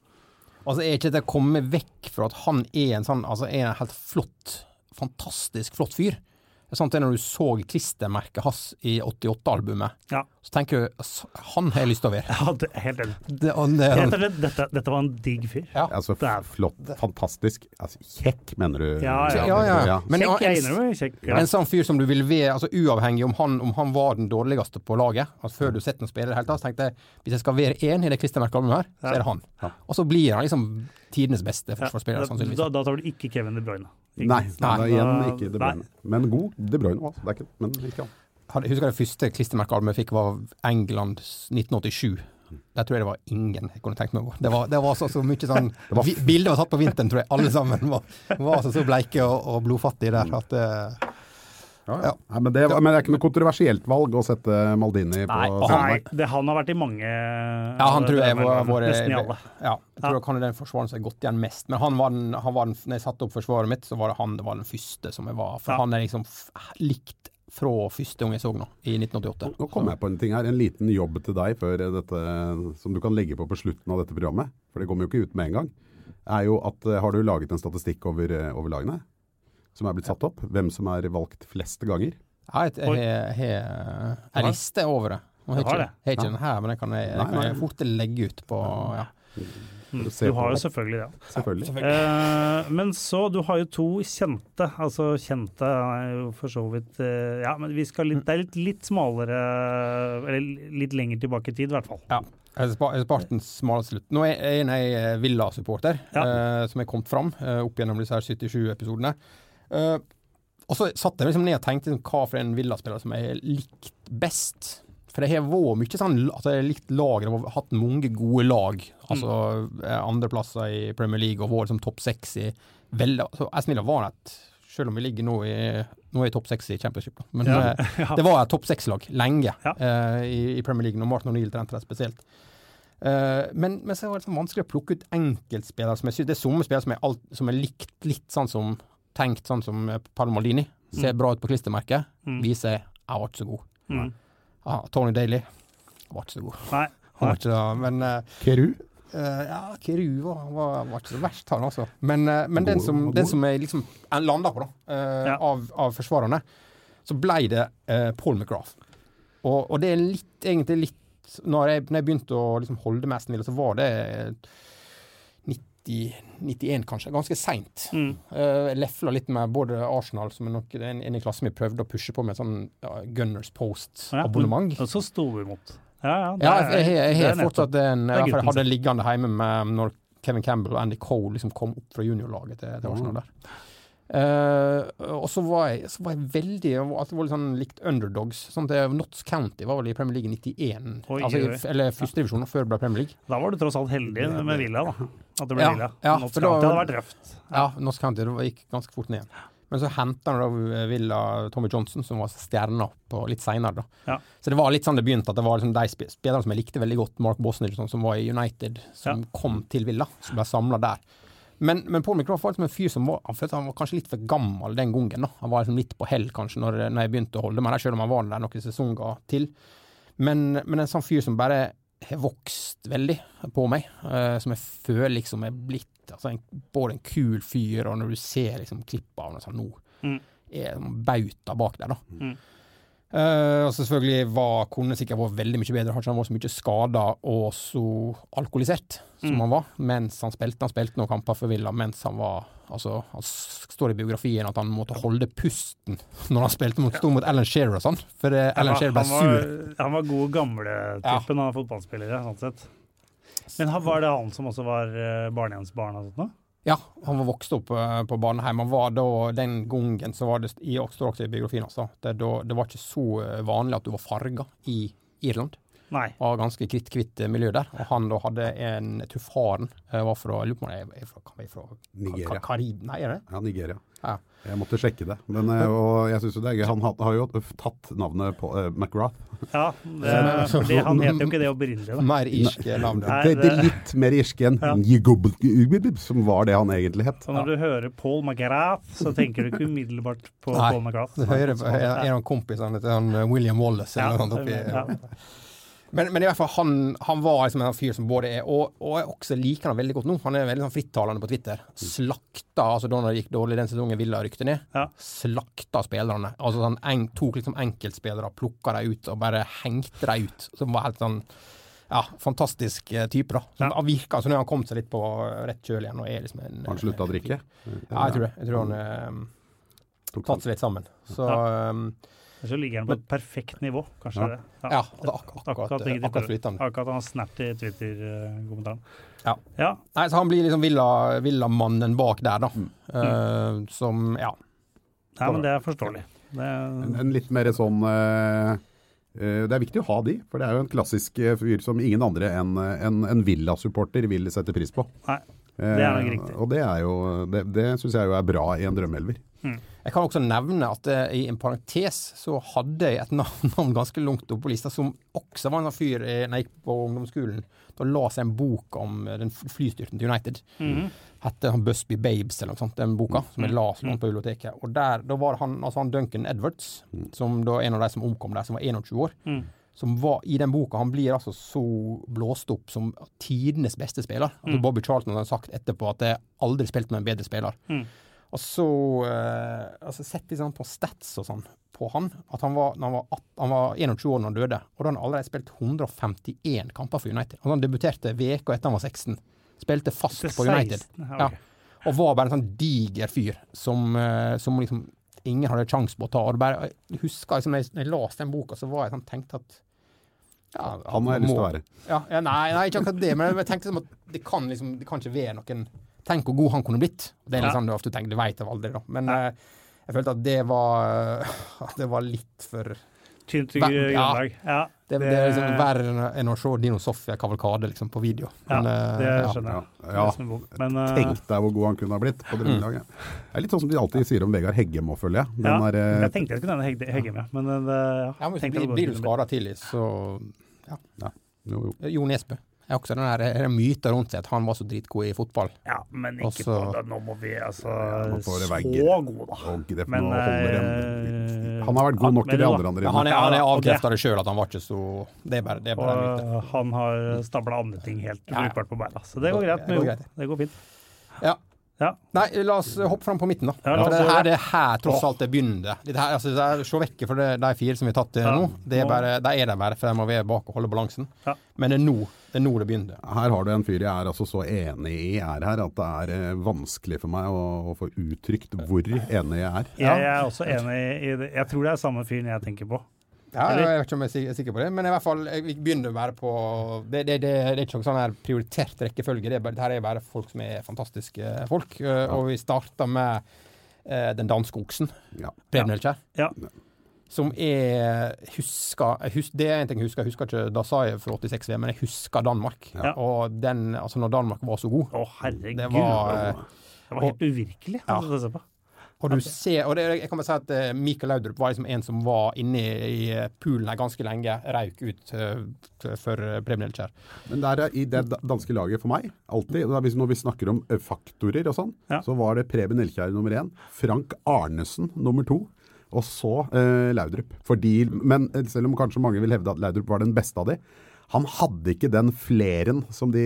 Altså er ikke det å komme vekk fra at han er en sånn Altså er en helt flott, fantastisk flott fyr. Sånn at når du så klistremerket hans i 88-albumet, Ja. så tenker du han har jeg lyst til å være. ja, det er helt enig. Det, det, det, dette, dette var en digg fyr. ja. Altså, Det er- flott, fantastisk. Altså, kjekk, mener du? Ja, ja. Ja, ja. Men Kjekk, en- jeg innrømmer kjekk. Ja. En sånn fyr som du vil være, altså uavhengig om han, om han var den dårligste på laget, altså før du setter noen spille i det hele tatt, så tenkte jeg hvis jeg skal være én i det klistremerkealbumet her, så er det han. Ja. Og så blir han liksom tidenes beste forsvarsspiller, sannsynligvis. da, da tar du ikke Kevin De Bruyne. Ikke Nei, det nei, Nei. igjen ikke De nei. Bruyne. Men god De Bruyne, altså. Det er ikke, men ikke han. Jeg husker det første klistremerkealbumet jeg fikk, var England 1987. Der tror jeg det var ingen jeg kunne tenkt meg å gå. Det var, det var så, så mye sånn var- Bildet var tatt på vinteren, tror jeg. Alle sammen var, var så, så bleike og, og blodfattige der at det Ja, ja. Nei, men, det, men det er ikke noe kontroversielt valg å sette Maldini på Nei, det, han har vært i mange Ja, han tror jeg var, var Nesten i alle. Ja, jeg tror han er den forsvareren som har gått igjen mest. Men han var den, han var den, når jeg satte opp forsvaret mitt, så var det han det var den første som jeg var. For Ja. han er liksom f likt fra første gang jeg så nå, i 1988. Nå kom jeg på en ting her, en liten jobb til deg før dette, som du kan legge på på slutten av dette programmet, for det kommer jo ikke ut med en gang, er jo at eh, har du laget en statistikk over, eh, over lagene som er blitt satt opp? Hvem som er valgt flest ganger? Jeg jeg har- en liste over det. jeg har jeg det? ikke, den her, men den kan jeg, Nei, kan jeg fort legge ut på ja. Mm, Du har jo selvfølgelig det. Selvfølgelig. Eh, men så, du har jo to kjente. Altså kjente er jo for så vidt eh, Ja, men vi skal litt, det er litt, litt smalere Eller litt lenger tilbake i tid, i hvert fall. Ja. Jeg har spa- jeg har spart den smale slutt. Nå er jeg en jeg er Villa-supporter, Ja. eh, som er kommet fram eh, opp gjennom disse her 77 episodene. Eh, og så satt jeg liksom ned og tenkte liksom, hva for en Villa-spiller som jeg likt best. For det har vært mye sånn altså jeg har likt lag, det har hatt mange gode lag. Altså mm. andreplasser i Premier League og vært liksom topp seks i veldig altså, Aston Villa var et selv om vi ligger nå i Nå jeg topp seks i Championship, da. Men Ja, eh, ja. det var et topp seks-lag lenge Ja. uh, i, i Premier League, når Martin O'Neill trente det spesielt. Uh, men, men så var det sånn vanskelig å plukke ut enkeltspillere som jeg synes Det er somme spillere som er, alt, som er likt litt sånn som tenkt sånn som Palmolini. Paolo Maldini. Ser bra ut på klistremerket. Mm. Viser jeg var ikke så god. Mm. Ah, Tony Daly var ikke så god. Nei. Han var ikke da, men uh, Keru? Uh, ja, Keru var, var, var ikke så verst, han altså. Men, uh, men den, som, den som jeg liksom landa på, da, eh, Ja. av, av forsvarerne, så ble det eh, Paul McGrath. Og, og det er litt, egentlig litt Når jeg, når jeg begynte å liksom holde med Aston Villa, så var det 90, 91, kanskje. Ganske seint. Mm. Uh, lefla litt med både Arsenal, som er nok en, en i klassen vi prøvde å pushe på med sånn ja, Gunners Post-abonnement. Og så sto vi imot. Ja, ja. det Ja, jeg, har fortsatt en Jeg hadde liggende hjemme med når Kevin Campbell og Andy Cole liksom kom opp fra juniorlaget til, til Arsenal der. Eh, og så var, jeg, så var jeg veldig jeg var- Alltid var litt sånn likt underdogs. Sånn at Notts County var vel i Premier League 91. Oi, altså, i-. Eller førstedivisjon før det ble Premier League. Da var du tross alt heldig med Villa, da. At det ble Ja, Villa. ja, Notts det hadde vært røft. Ja, Notts County det gikk ganske fort ned igjen. Men så henta han da Villa Tommy Johnson, som var stjerna på litt seinere, da. Ja. Så det var litt sånn det begynte, at det var liksom de sp- spillerne som jeg likte veldig godt, Mark Bosnich, sånn, som var i United, som kom til Villa, som ble samla der. Men, men Paul McGrath var liksom en fyr som var Han var kanskje litt for gammel den gangen. da Han var liksom litt på hell kanskje når, når jeg begynte å holde med det, selv om han var der noen sesonger til. Men, men en sånn fyr som bare har vokst veldig på meg, uh, som jeg føler liksom er blitt altså en, både en kul fyr, og når du ser liksom klipp av ham sånn, nå Mm. er han bauta bak der, da. Mm. Eh, og selvfølgelig var, kunne sikkert vært veldig mye bedre, hadde han var så mye skada og så alkoholisert som Mm. han var mens han spilte. Han spilte noen kamper for Villa mens han var Altså, han står i biografien at han måtte holde pusten når han spilte mot, mot Alan Shearer og sånn, for uh, Alan Shearer ble han, var, sur. han var god gamle-typen av fotballspillere, sånn sett. Men var det han som også var uh, barnehjemsbarn og sånt nå? Ja, han var vokst opp eh, på barnehjem. Han var da, Den gangen så var det i også i biografien altså, det, det var ikke så eh, vanlig at du var farga i Irland. Nei. var ganske kritthvitt miljø der. Og han da hadde en tror eh, var fra Jeg lurer på om han er fra, kan være fra Nigeria. Ka- Karib... Nei, er det? Ja, Nigeria. Ja. Jeg måtte sjekke det. Men, eh, og jeg synes jo det er gøy. Han har, jo tatt navnet på uh, McGrath. Ja, det, for det, han het jo ikke det opprinnelig. Mer irske navn. Nei, Det, det er litt mer irske enn Ja. Som var det han egentlig het. Så når du hører Paul McGrath, så tenker du ikke umiddelbart på Nei. Paul McGrath. Du hører en av kompisene til han William Wallace eller Ja, noe sånt oppi ja. Men, men i hvert fall, han, han var liksom en fyr som både er Og, og jeg også liker han veldig godt nå. Han er veldig sånn frittalende på Twitter. Slakta altså da det gikk dårlig den sesongen Villa rykte ned. Ja. Slakta spillerne. Altså sånn en, Tok liksom enkeltspillere, plukka dem ut og bare hengte dem ut. Som var helt sånn ja, fantastisk eh, type, da. Så Ja. Virka som han kom seg litt på rett kjøl igjen. Og er liksom en, han slutta å drikke? Ja, jeg tror det. Jeg tror han eh, Tok tatt seg litt sammen. Så um, Så ligger han på et perfekt nivå, kanskje. Ja. det. ja, det er ak akkurat, Akkurat, akkurat, akkurat, Han. akkurat han snert i Twitter-kommentaren. Ja. ja. Nei, så han blir liksom villa- villamannen bak der, da. Mm. Uh, som Ja. Nei, men det er forståelig. Det En, er, en litt mer sånn uh, eh, Det er viktig å ha de, for det er jo en klassisk fyr som ingen andre enn en, en Villa-supporter vil sette pris på. nei, det er nok Eh, riktig. Og det er jo Det, det syns jeg jo er bra i en drømmeelver. Jeg kan også nevne at eh, i en parentes så hadde jeg et navn, ganske langt oppe på lista, som også var en sånn fyr da jeg gikk på ungdomsskolen. Da la seg en bok om eh, den flystyrten til United. Mm. Hette han Busby Babes eller noe sånt, den boka, som jeg la lånt på biblioteket. Og der, da var han, altså han Duncan Edwards, som da en av de som omkom der, som var 21 år. Mm. Som var i den boka, han blir altså så blåst opp som tidenes beste spiller. Altså Bobby Charlton har sagt etterpå at jeg aldri spilt med en bedre spiller. Mm. Og så eh, altså Sett litt sånn på stats og sånn på han. At han var, han, var han var 21 år da han døde, og da hadde han allerede spilt 151 kamper for United. Altså Han debuterte veka etter han var 16. Spilte fast på United. Ja. Og var bare en sånn diger fyr som, eh, som liksom ingen hadde sjanse på å ta. Og bare, jeg husker liksom, når jeg, når jeg leste den boka, så var jeg sånn tenkte at ja, Han har jeg lyst til å være. Ja, ja, nei, nei, ikke akkurat det, men jeg tenkte som at det kan liksom Det kan ikke være noen Tenk hvor god han kunne blitt. Det er litt Ja. sånn du ofte tenker, det veit jeg aldri, da. Men eh, jeg følte at det var at det var litt for Tynt grunnlag. Ja, Det, det er liksom verre enn- å se Dino Sofia-kavalkade liksom, på video. ja, Men, ja, det ja. skjønner jeg. Ja, ja. Det. Men uh, Tenk deg hvor god han kunne ha blitt på drømmelaget. Det er litt sånn som de alltid sier om Vegard Heggem òg, føler jeg. Den ja, er, eh, jeg tenkte jeg skulle nevne Hegge- Heggem, ja. Men uh, ja. Ja, men hvis blir, blir du skada tidlig, så jo, jo. Jo Nesbø. Er også den der, er det rundt seg at han var så dritgod i fotball. Ja, men ikke Også- på Nå må vi altså Ja, Så god, da. Og det Men nå eh, Han har vært god nok men til de andre andre han er, han er det- avkrefta det sjøl at han var ikke så Det er bare, det er bare en myte. Han har stabla andre ting helt Ja, ja. brukbart på beina. Så det går greit. Det går greit. det går fint. Ja. Ja. Nei, la oss hoppe fram på midten, da. Ja, for det her, det. det er her tross alt det begynner. Det her, altså, det er, Se vekk fra det, de fire som vi har tatt Ja. nå. Det er bare, de er der bare, for de må være bak og holde balansen. Ja. Men det er nå det, er nå det begynner. Her har du en fyr jeg er altså så enig i er her, at det er eh, vanskelig for meg å, å få uttrykt hvor enig jeg er. Jeg er også enig i det. Jeg tror det er samme fyren jeg tenker på. Ja, jeg vet ikke om jeg er er sikker på det, men i hvert fall, vi begynner bare på Det, det, det, det er ikke noen sånn her prioritert rekkefølge. Det, er her er bare folk som er fantastiske folk. Ja. Og vi starter med eh, den danske oksen, Ja. Preben Elkjær. Ja. Som er husker, hus, Det er en ting jeg husker. Jeg husker ikke da sa jeg fra 86-VM, men jeg husker Danmark. Ja. Og den, altså når Danmark var så god Å, herregud. Det var, eh, det var helt uvirkelig Ja. Og du ser, og det, jeg kan bare si at eh, Mikael Laudrup var liksom en som var inne i i poolen her ganske lenge. Røyk ut eh, for eh, Preben Elkjær. Men der er, i det danske laget for meg, alltid, når vi snakker om faktorer og sånn, Ja. så var det Preben Elkjær nummer én, Frank Arnesen nummer to, og så eh, Laudrup. Fordi, men eh, selv om kanskje mange vil hevde at Laudrup var den beste av de, han hadde ikke den fleren som de,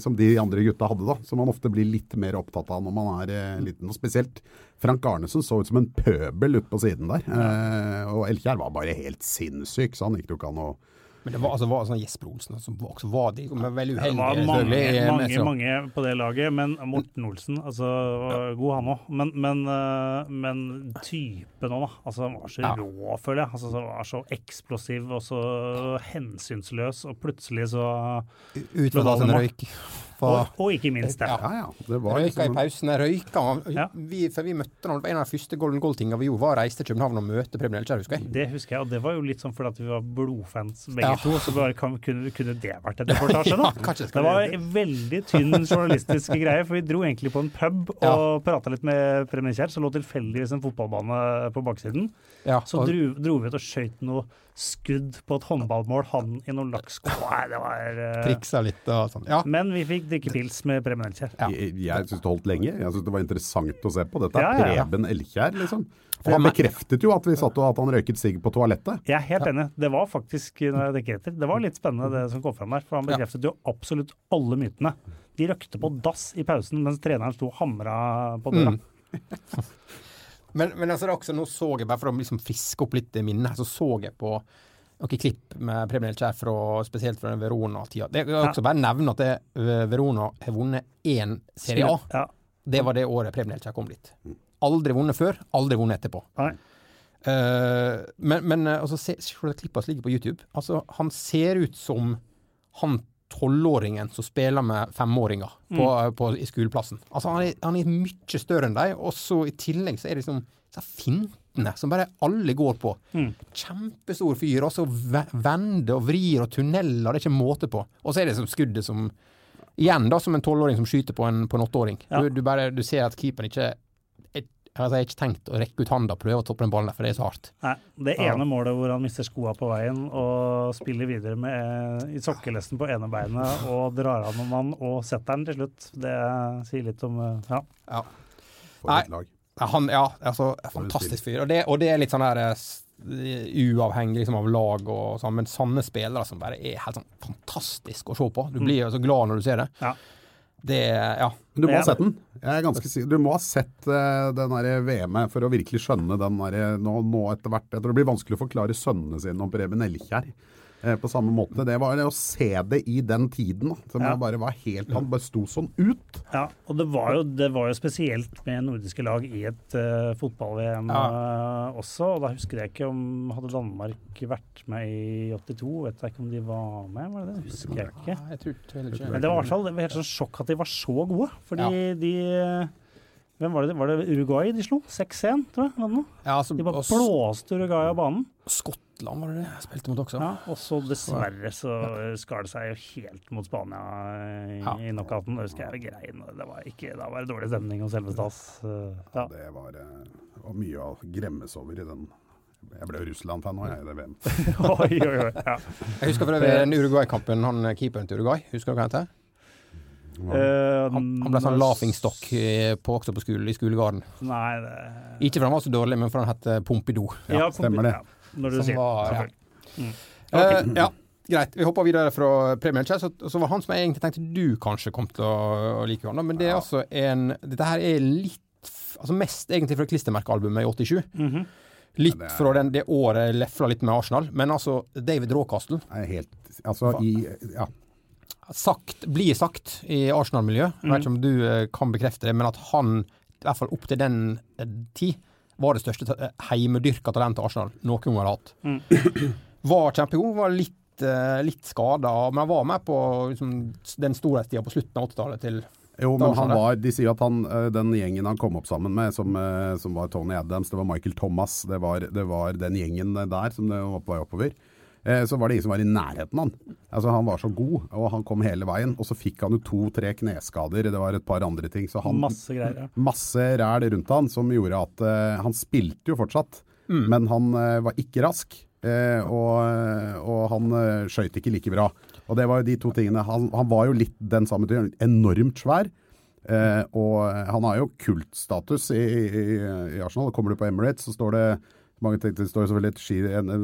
som de andre gutta hadde, da. Som man ofte blir litt mer opptatt av når man er eh, liten. Og spesielt Frank Arnesen så ut som en pøbel ute på siden der. Eh, og Elkjær var bare helt sinnssyk, så han gikk jo ikke an å Men det var, altså, var sånn Jesper Olsen som også var de, veldig Det var mange, mange, mange på det laget, men Morten Olsen altså, god han òg. Men, men, eh, men typen òg, da. Altså, han var så rå, føler jeg. Altså, han var så eksplosiv og så hensynsløs, og plutselig så Ut fra da røyk. Og, Fra, og ikke minst det. Ja. Ja. Det var røyka i liksom, pausen. Røyka. Ja. Vi, for vi møtte han, En av de første Golden Goal-tinga vi gjorde, var å reise til København og møte Preben Elkjær, husker jeg. Det husker jeg, og det var jo litt sånn fordi at vi var blodfans begge Ja. to. Så bare kan, kunne, kunne det vært en reportasje, da? Ja, kanskje Det var en veldig tynn journalistiske greie, for vi dro egentlig på en pub og Ja. prata litt med Preben Kjær, så lå tilfeldigvis en fotballbane på baksiden. Ja, Så dro, dro vi ut og skøyt noe skudd på et håndballmål, han i noen lakksko. Nei, det var uh... triksa litt og sånn. Ja. Men vi fikk drikke pils med Preben Elkjær. Jeg, jeg syns det holdt lenge. Jeg syns det var interessant å se på. Dette er Ja, ja, ja. Preben Elkjær, liksom. For han bekreftet jo at vi satt og at han røyket sigg på toalettet. Jeg er helt enig. Det var faktisk når jeg tenker etter, det var litt spennende det som kom fram her. For han bekreftet jo absolutt alle mytene. De røkte på dass i pausen mens treneren sto og hamra på døra. Mm. Men, men altså, også, nå så jeg, bare for å liksom friske opp litt minnet, så så jeg på noen klipp med Preben Elkjær fra, spesielt fra den Verona-tida. Det kan også bare nevne at det, eh, Verona har vunnet én Serie A. Ja. Det var det året Preben Elkjær kom dit. Aldri vunnet før, aldri vunnet etterpå. Nei. Uh, men men eh, altså, se, se klippet som ligger på YouTube. Altså, han ser ut som han tolvåringen som spiller med femåringer på, på, i skoleplassen. Altså, han er, han er mye større enn dem, og så i tillegg så er det liksom disse fintene som bare alle går på. Kjempestor fyr, og så vender og vrir og tunneler, det er ikke måte på. Og så er det liksom skuddet som Igjen da, som en tolvåring som skyter på en, på en åtteåring. Ja. Du, du, bare, du ser at keeperen ikke altså, jeg har ikke tenkt å rekke ut handa og prøve å toppe den ballen, der, for det er så hardt. Nei, det ene målet hvor han mister skoa på veien og spiller videre med, i sokkelesten på ene beinet og drar av noen mann og setter den til slutt, det sier litt om eh, Ja. Ja. For et Nei. lag. Han, ja, altså, fantastisk fyr. Og det, og det er litt sånn her eh, uavhengig liksom, av lag og sånn, men sanne spillere som bare er helt sånn fantastisk å se på. Du blir jo så glad når du ser det. Ja. Det, ja. Du må ha sett den. Jeg er ganske sikker. Du må ha sett eh, den der VM-et for å virkelig skjønne den der, nå, nå etter hvert. Jeg tror det blir vanskelig å forklare sønnene sine om Preben Elkjær eh, på samme måte. Det var det å se det i den tiden. Som Ja. bare var helt, Han bare sto sånn ut. Ja, og det var, jo, det var jo spesielt med nordiske lag i et uh, fotball-VM eh, også. Og da husker jeg ikke om Hadde Danmark vært med i 82? Vet jeg ikke om de var med? Var det det? Husker jeg ikke. Jeg tror heller ikke Men det var i hvert fall helt sånn sjokk at de var så gode. Fordi Ja. de Hvem var det? Var det Uruguay de slo? 6-1, tror jeg? ja, altså, De bare og blåste Uruguay av banen. Skottland var det det jeg spilte mot også. Ja, og så dessverre så skar det seg jo helt mot Spania i, Ja. i knockouten. Da husker jeg grein. Det var ikke, da var det dårlig stemning hos Selveste. Uh, ja. Det var, eh, var mye å gremmes over i den. Jeg ble Russland-fan nå, jeg, i det VM. oi, oi, oi. Ja. Jeg husker for øvrig den Uruguay-kampen, han keeperen til Uruguay. Husker du hva han heter? Eh, Han, han ble sånn laughingstock eh, på, også på skole, i skolegården. Nei, det Ikke fordi han var så dårlig, men fordi han het Pompidou. Ja, stemmer det. Ja, når du Som sier var- ja. selvfølgelig. Eh, ja, greit. Vi hopper videre fra Premier League. Så, så var han som jeg egentlig tenkte du kanskje kom til å, å like, Johan. Men det er altså en Dette her er litt Altså mest egentlig fra klistremerkealbumet i 87. Mhm. Litt Ja, det er- fra den, det året lefla litt med Arsenal. Men altså, David Råkastel helt Altså, i Ja. Sagt, blir sagt i Arsenal-miljø, jeg vet ikke om du eh, kan bekrefte det, men at han, i hvert fall opp til den eh, tid, var det største heimedyrka talentet Arsenal noen gang har hatt. Var kjempegod, var litt, litt skada, men han var med på liksom, den storhetstida på slutten av 80-tallet til Jo, men han var, de sier at han, eh, den gjengen han kom opp sammen med, som, eh, som var Tony Adams, det var Michael Thomas, det var, det var den gjengen der som det var på vei oppover. Eh, Så var det ingen som var i nærheten av han. Altså Han var så god, og han kom hele veien. Og så fikk han jo to-tre kneskader, det var et par andre ting. Så han, Masse greier. Ja. masse ræl rundt han som gjorde at uh, han spilte jo fortsatt, men han uh, var ikke rask. Uh, og, og han uh, skøyt ikke like bra. Og det var jo de to tingene. Han, han var jo litt den samme typen. Enormt svær. og han har jo kultstatus i, i, i Arsenal. Kommer du på Emirates, så står det mange tenkte, det står selvfølgelig et ski,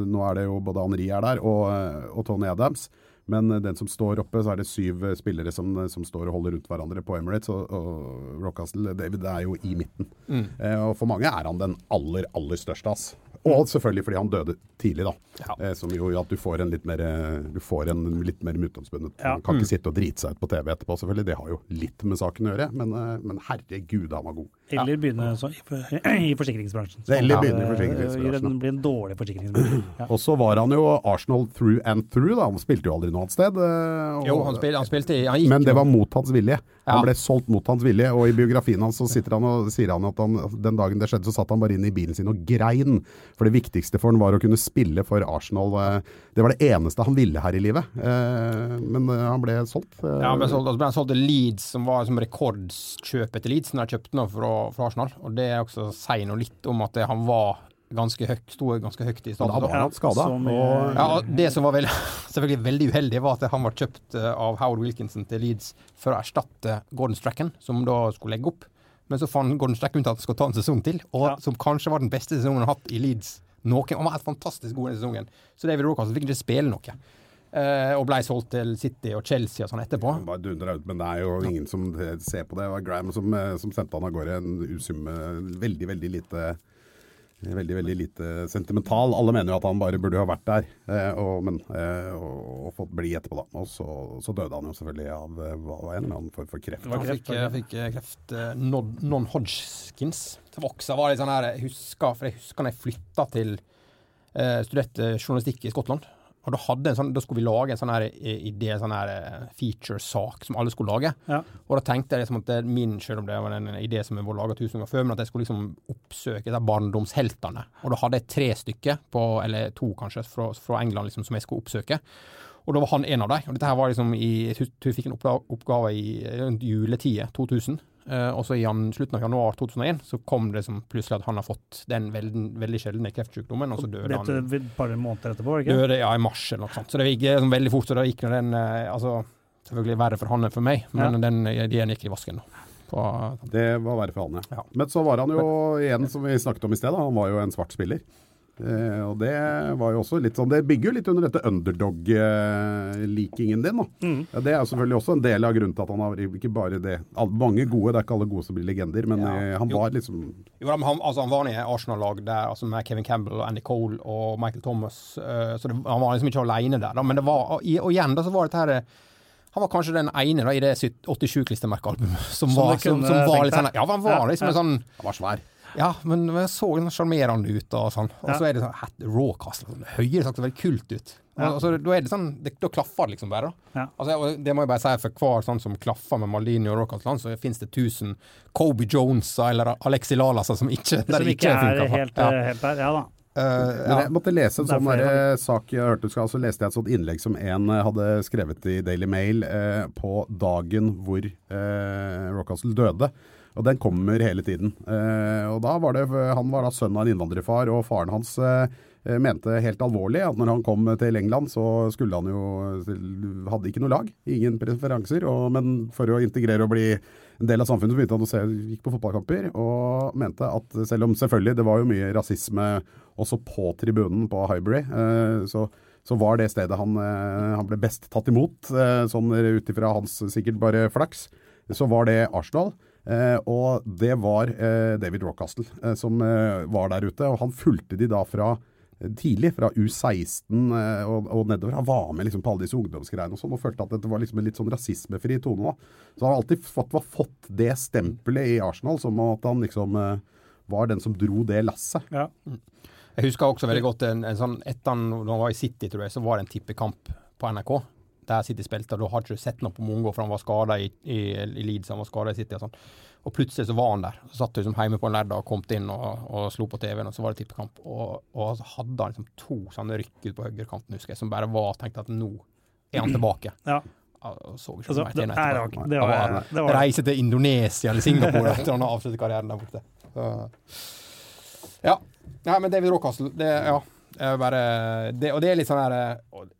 Nå er det jo både Henri er der, og, og Tony Adams. Men den som står oppe, så er det syv eh, spillere som, som står og holder rundt hverandre på Emirates. Og, og Rockcastle David er jo i midten. Eh, og for mange er han den aller, aller største. ass. Og selvfølgelig fordi han døde tidlig, da. Ja. Eh, som jo at du får en litt mer, eh, du får en litt mer utgangspunnet. Ja. Man kan ikke sitte og drite seg ut på TV etterpå, selvfølgelig. Det har jo litt med saken å gjøre. Men, men herregud, han var god. Eller begynne så, i, for- i forsikringsbransjen. Eller begynne i forsikringsbransjen. Det Blir en dårlig forsikringsbransje. Ja. Og så var han jo Arsenal through and through, da. Han spilte jo aldri noe annet sted. eh, og- Jo, han, spilte, han spilte han gikk Men det var mot hans vilje. Han ble solgt mot hans vilje, og i biografien hans så sitter han og sier han at han, den dagen det skjedde, så satt han bare inne i bilen sin og grein. For det viktigste for han var å kunne spille for Arsenal. eh, Det var det eneste han ville her i livet. Eh, Men han ble solgt. Ja, han ble solgt, og så ble han solgt til Leeds, som var som rekordkjøpet til Leeds Han har kjøpt nå for fra, fra Arsenal. Og det er også sier noe litt om at han var ganske høyt, sto ganske høyt i standard. da var han skada. Ja, det som var veldig, selvfølgelig veldig uheldig, var at han var kjøpt eh, av Howard Wilkinson til Leeds for å erstatte Gordon Strachan, som da skulle legge opp. Men så fant Gordon Strachan ut at han skulle ta en sesong til, og Ja. som kanskje var den beste sesongen han har hatt i Leeds. Noen, han var helt fantastisk god den sesongen. Så David Rocas fikk ikke spille noe. Eh, og blei solgt til City og Chelsea og sånn etterpå. Bare dundra ut, men det er jo ingen som ser på det. Det var Graham som, eh, som sendte han av gårde en usumme veldig, veldig lite Veldig veldig lite sentimental. Alle mener jo at han bare burde ha vært der, eh, og, men, eh, og, og fått bli etterpå. da. Og så, så døde han jo selvfølgelig av eh, hva var en eller annen form for kreft. Han fikk, var fikk eh, kreft eh, non- non-Hodgkins. Det var litt sånn her, jeg husker, for jeg husker når jeg flytta til eh, studerte journalistikk i Skottland. Og da, sånn, da skulle vi lage en sånn her eh, idé, sånn her eh, feature-sak som alle skulle lage. Ja. Og da tenkte jeg liksom at det min, selv om det var en idé som jeg var laga tusen ganger før, men at jeg skulle liksom oppsøke de barndomsheltene. Og da hadde jeg tre stykker, på, eller to kanskje, fra, fra England liksom, som jeg skulle oppsøke. Og da var han en av dem. Og dette her var liksom i Jeg jeg fikk en oppgave, oppgave i rundt juletida 2000. Eh, og så i jan, slutten av januar 2001 så kom det som plutselig at han har fått den veldig, veldig sjeldne kreftsykdommen, og så døde Dette, han. et par måneder etterpå, ikke? Døde ja, i mars eller noe sånt. Så det gikk sånn veldig fort. Så det gikk den eh, Altså, selvfølgelig verre for han enn for meg, men Ja. den ideen gikk i vasken. da. På, Det var verre for han, ja. Ja. Men så var han jo igjen, som vi snakket om i sted, da, han var jo en svart spiller. Eh, og det var jo også litt sånn Det bygger jo litt under dette underdog-likingen din. Mm. Ja, det er jo selvfølgelig også en del av grunnen til at han har ikke bare det Mange gode, det er ikke alle gode som blir legender, men Ja. eh, han Jo. var liksom Jo, da, men han, altså, han var i Arsenal-lag der, altså med Kevin Campbell og Andy Cole og Michael Thomas, uh, så det, han var liksom ikke alene der. Da, men det var, og, og igjen da så var dette her Han var kanskje den ene da, i det 87-klistremerkealbumet som, Som var, som, som var litt sånn. Ja, han var liksom en sånn Han var svær. Ja, men jeg så sjarmerende ut og sånn. Og Ja. så er det sånn hat- Rawcastle. Sånn, høyere sagt, det veldig kult ut. Ja. Altså, da er det sånn det, Da klaffer det liksom bare, da. Ja. Altså, det må jeg bare si, for hver sånn som klaffer med Malini og Rawcastle, så finnes det tusen Kobe Jones eller Alexi Lalasa som ikke der Som det ikke er funker for. helt, ja. eh, helt der. Ja da. Uh, ja. jeg måtte lese en Det er sånn der, sak jeg hørte du skal, altså leste jeg et sånt innlegg som en eh, hadde skrevet i Daily Mail eh, på dagen hvor eh, Rockcastle døde. Og den kommer hele tiden. Eh, og da var det, Han var da sønn av en innvandrerfar, og faren hans eh, mente helt alvorlig at når han kom til England, så skulle han jo Hadde ikke noe lag, ingen preferanser. Og, men for å integrere og bli en del av samfunnet, så begynte han å se, gikk på fotballkamper og mente at selv om selvfølgelig det var jo mye rasisme også på tribunen på Highbury, eh, så, så var det stedet han, han ble best tatt imot, sånn ut ifra hans sikkert bare flaks, så var det Arsenal. Eh, og det var eh, David Rockcastle eh, som eh, var der ute, og han fulgte de da fra tidlig, fra U16 eh, og, og nedover. Han var med liksom på alle disse ungdomsgreiene og sånn, og følte at dette var liksom en litt sånn rasismefri tone. da. Så han har alltid fått, var fått det stempelet i Arsenal, som at han liksom eh, var den som dro det lasset. Ja. Jeg husker også veldig godt en, en sånn Etter han når han var i City, tror jeg, så var det en tippekamp på NRK. Der City spilte, da hadde du sett noe på Mungo for han var skada i, i, i Leeds, han var skada i City og sånn. Og plutselig så var han der. Så satt du liksom hjemme på en lærdag og kom inn og, og slo på TV-en, og så var det tippekamp. Og, og så hadde han liksom to sånne rykk ut på høyrekanten, husker jeg, som bare var tenkte at nå er han tilbake. ja. Altså, det, var, det var Reise til Indonesia eller Singapore etter han har avsluttet karrieren der borte. Så. Ja. Nei, men David Rockhassel, det Ja. Bare, det, og det er litt sånn her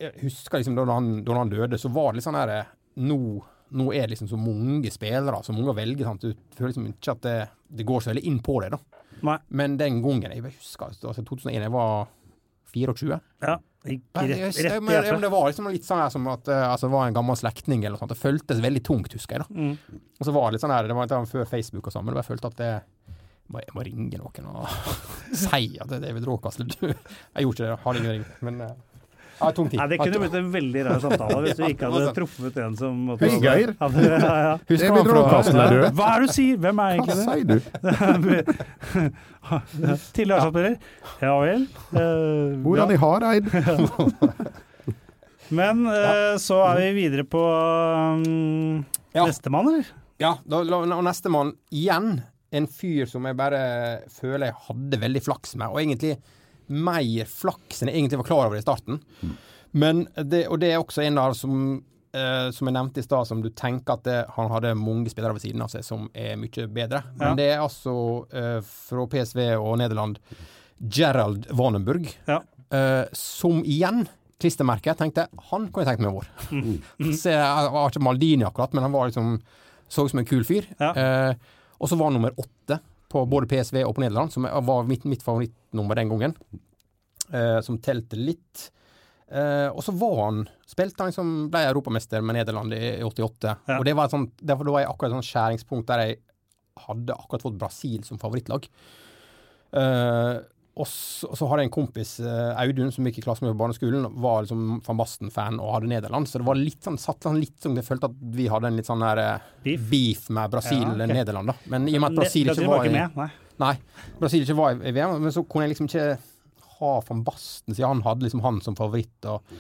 Jeg husker liksom da han, da han døde, så var det litt sånn her Nå, nå er det liksom så mange spillere, så mange å velge. Sant? Du føler liksom ikke at det, det går så veldig inn på det, da. Nei. Men den gangen Jeg husker altså 2001, jeg var 24. Ja. Jeg- men, det var liksom litt sånn her som at eh, altså, det var en gammel slektning eller noe sånt. Det føltes veldig tungt, husker jeg. da. Mm. Og så var det litt sånn her, det var litt før Facebook og sånn, men jeg følte at det jeg må ringe noen og si at det er David Råkastel Du, jeg gjorde ikke det. Har ingen ringt. Men eh, ja, tung tid. Nei, det kunne blitt en veldig rar samtale hvis du ikke hadde sant. truffet en som Hei, Geir. Hadde, ja, ja. Husker David han fra- er død. Hva er det du sier? Hvem er det? Hva sier du? Tidligere Arsenal-spiller? Ja vel. Uh, Hvordan ja. er de Hareid? Men uh, så er vi videre på um, Ja. nestemann, eller? Ja, da, la- og nestemann igjen. En fyr som jeg bare føler jeg hadde veldig flaks med, og egentlig mer flaks enn jeg egentlig var klar over i starten. Men det, og det er også en av som eh, som jeg nevnte i stad, som du tenker at det, han hadde mange spillere ved siden av seg som er mye bedre. Men Ja. det er altså eh, fra PSV og Nederland Gerald Vanenburg, Ja. eh, som igjen klistremerket tenkte han kunne jeg tenkt meg å være. Så jeg var ikke Maldini akkurat, men han var liksom så ut som en kul fyr. Ja. Eh, og så var nummer åtte på både PSV og på Nederland, som var mitt, mitt favorittnummer den gangen. Eh, som telte litt. Eh, og så var han Spilte han som ble europamester med Nederland i 88. Ja. Og det var, sånt, det var jeg akkurat et sånt skjæringspunkt der jeg hadde akkurat fått Brasil som favorittlag. Eh, og så, har jeg en kompis, eh, Audun, som gikk i klasse med på barneskolen, var liksom van Basten-fan og hadde Nederland. Så det var litt sånn, satt sånn litt sånn, Jeg følte at vi hadde en litt sånn der eh, Beef. beef med Brasil Ja, okay. Nederland, da. Men i og med at Brasil ikke var i nei. Nei, Brasil ikke var i VM, men så kunne jeg liksom ikke ha van Basten, siden han hadde liksom han som favoritt. Og,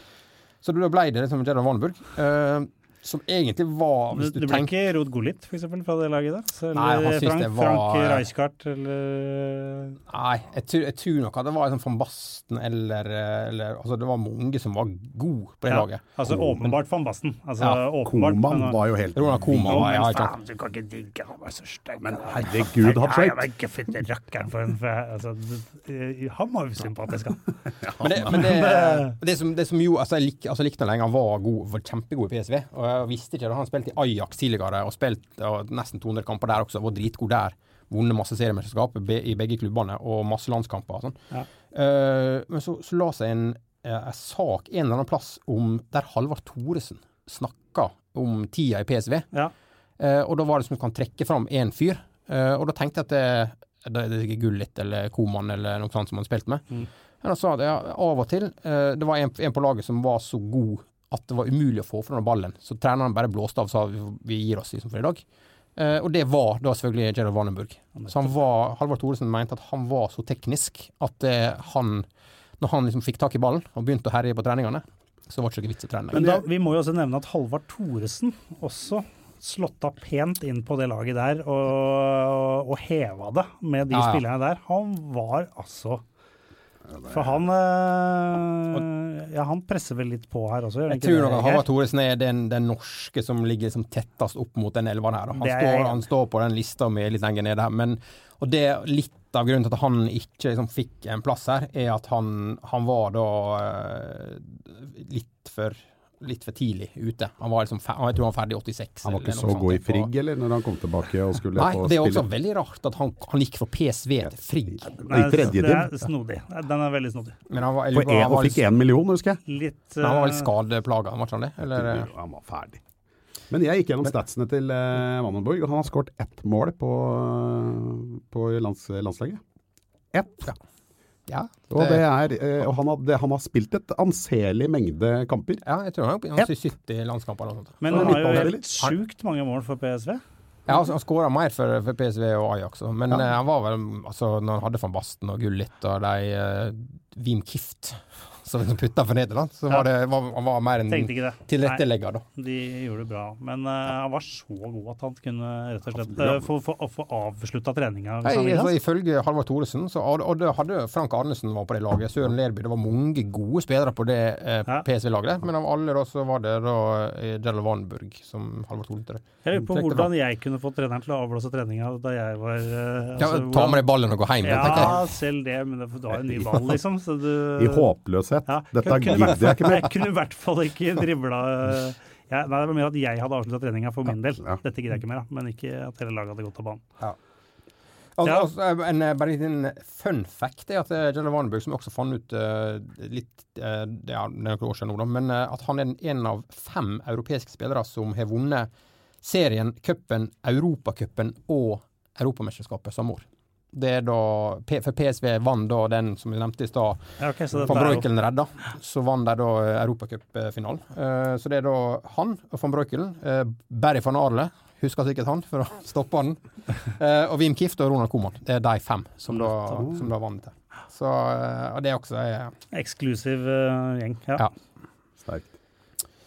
så da ble det liksom Gerard Vanenburg, eh, som egentlig var hvis Det, du det ble tenker ikke Rod Gullit, for eksempel, fra det laget der? Så, Nei, han Frank, det var- Frank Rijkaard, eller Nei, jeg, tror- jeg tror nok at det var liksom van Basten eller, eller Altså, det var mange som var gode på det ja, laget. Altså åpenbart van Basten. Altså, Ja, åpenbart, Koman men- var jo helt Ronald Koman var ja, ikke sant. faen, du kan ikke digge han var så stygg. Men herregud, han skøyt! jeg var ikke rakkeren for en for altså, Han var jo sympatisk, han. Men det, men det, det, som, det som jo Altså, jeg, lik, altså, jeg likte han lenge. Han var, god, var kjempegod i PSV. Og jeg visste ikke det. Han spilte i Ajax tidligere og spilte nesten 200 kamper der også. Var dritgod der. Vunnet masse seriemesterskap i begge klubbene og masse landskamper og sånn. Ja. Uh, men så, så la seg en, eh, en sak en eller annen plass om der Halvard Thoresen snakka om tida i PSV. Ja. Uh, og da var det som du kan trekke fram én fyr. uh, og da tenkte jeg at det, det, det er Gullit eller Koman eller noe sånt som han spilte med. Mm. Men han sa at ja, av og til Det var en, en på laget som var så god at det var umulig å få fra den ballen. Så treneren bare blåste av og sa vi, gir oss liksom for i dag. Eh, og det var da selvfølgelig Gerald Vanenburg. Så han var, Halvard Thoresen mente at han var så teknisk at eh, han Når han liksom fikk tak i ballen og begynte å herje på treningene, så var det ikke vits i trening. Men da, vi må jo også nevne at Halvard Thoresen også slåtta pent inn på det laget der og, og heva det med de Ja, ja. spillerne der. Han var altså For han øh, Ja, han presser vel litt på her også, Jeg tror nok Geir? Thoresen er den, den norske som ligger liksom tettest opp mot den elveren her. Han, er står, han står på den lista med litt lenger nede. her, Men, og det er litt av grunnen til at han ikke liksom fikk en plass her, er at han, han var da øh, litt for litt for tidlig ute. Han var liksom, jeg tror han var ferdig i 86. Han var ikke så god i. Frigg, eller, når han kom tilbake og skulle Nei, det er også spille? veldig rart at han, han gikk fra PSV til Frigg. Nei, det er snodig. Den er veldig snodig. Men han var, eller, en, han og var, fikk én million, husker jeg. Litt men han var litt øh, skadeplaga, var han det? Eller, eh, Han var ferdig. Men jeg gikk gjennom statsene til uh, Vandenborg, og han har skåret ett mål på, på lands, landslaget. Ett. ja, Og, det er, eh, og han, hadde, han har spilt et anselig mengde kamper. ja, jeg tror han har har 70 landskamper eller noe sånt. Men han har jo helt sjukt mange mål for PSV. Ja, altså, han skåra mer for, for PSV og Ajax, også. men Ja. eh, han var vel altså, Når han hadde van Basten og Gullit og de uh, Wim Kift som liksom putta for Nederland, så var det, var, han var mer en. Nei, tilrettelegger, da. de gjorde det bra. Men uh, han var så god at han kunne rett og slett uh, få, få, få avslutta treninga. altså, ifølge Halvard Thoresen, så, det hadde Frank Arnesen var på det laget, Søren Lerby Det var mange gode spillere på det eh, PSV-laget, men av alle da, så var det da eh, Gerald Vanburg som Halvard Thoresen Jeg lurer på hvordan jeg kunne fått treneren til å avblåse treninga da jeg var Ja, altså, ta med deg ballen og gå hjem, tenker Ja, jeg. selv det, men det, du har en ny ball, liksom. Så du, I håpløshet. Ja, Dette gidder jeg ikke mer. Jeg kunne i hvert fall ikke dribla ja, Nei, det var mer at jeg hadde avslutta treninga for min del. Ja. Dette gidder jeg ikke mer. Men ikke at hele laget hadde gått av banen. Altså, Ja. altså, en, eh, bare en liten fun fact er at Jelle Vanenburg, som også fant ut uh, litt uh, Det er det er noen år siden nå, da, men uh, at han er en- en av fem europeiske spillere som har vunnet serien, cupen, Europacupen og Europamesterskapet samme år. Det er da, For PSV vant da den som vi nevnte i stad, Ja, ok, van Breukelen redda. Så vant de da eh, Europacupfinalen. Uh, så det er da han og van Breukelen. Uh, Barry van Arle, husker sikkert han, for å stoppe han. Eh, og Wim Kift og Ronald Koman. Det er de fem som da, som da vant. Så eh, og det er også eh, eksklusiv gjeng. Ja. Ja. Sterkt.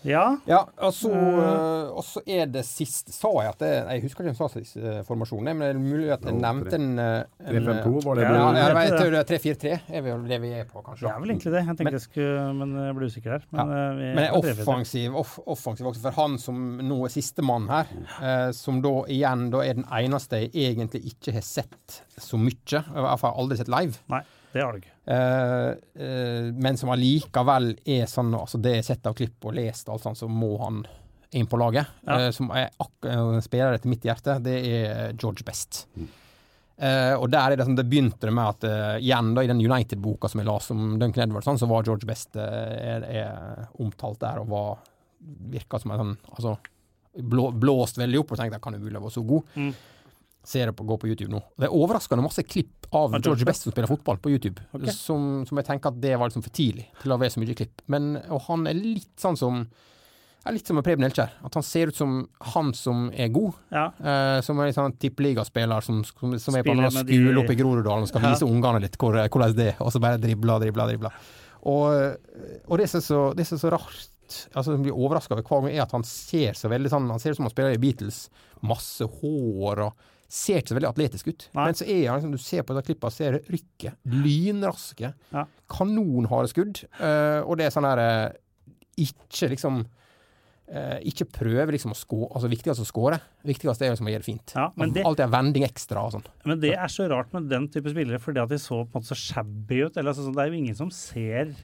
Ja. Ja, og så eh, og så er det sist Sa jeg at det, Jeg husker ikke om jeg sa sist eh, formasjon, men det er mulig at jeg no, nevnte en, eh, en 3-5-2 var det Ja, Ja, jeg, det jeg heter tror det er 3-4-3 er vel det vi er på, kanskje. Det er vel egentlig det. Jeg tenkte Men- jeg skulle, men jeg ble usikker her. Men, ja. vi Men er er offensiv, off, offensiv også, for han som nå er sistemann her, eh, som da igjen da er den eneste jeg egentlig ikke har sett så mye, i hvert fall aldri sett live. Nei. Det har du ikke. Eh, eh, men som allikevel er sånn altså Det har sett av klipp og lest, og alt sånt, så må han inn på laget. Ja. Eh, som er ak en spiller etter mitt hjerte, det er George Best. Eh, og der er det sånn, det begynte det med at eh, igjen da i den United-boka som jeg las om Duncan Edwards, sånn, så var George Best eh, er, er omtalt der og var virka som en sånn altså, blå, blåst veldig opp og tenkte jeg kan jo være så god. Mm. Ser på, gå på YouTube nå. Det er overraskende masse klipp av George Best som spiller fotball på YouTube, okay. som, som jeg tenker at det var liksom for tidlig til å være så mye klipp. Men og han er litt sånn som er litt som Preben Elkjær. At han ser ut som han som er god. Ja. Eh, som er en sånn tippeligaspiller som, som, som er på en skole de- oppe i Groruddalen og skal Ja. vise ungene litt hvor, hvordan det er, og så bare dribler, dribler, dribler. Og, og det som er så, det så rart, altså som blir overraska over hver gang, er at han ser så veldig sånn Han ser ut som han spiller i Beatles. Masse hår og Ser ikke så veldig atletisk ut. Nei. Men så er han som du ser på de klippene, det rykket. Lynraske. Ja. Kanonharde skudd. Uh, og det er sånn her, eh, Ikke liksom uh, ikke prøve liksom å score. Altså, viktigst å score. Viktigst er liksom å gjøre det fint. Ja, det- Alltid en vending ekstra og sånn. Men det er så rart med den type spillere, fordi at de så på en måte så shabby ut. Eller, altså, sånn, det er jo ingen som ser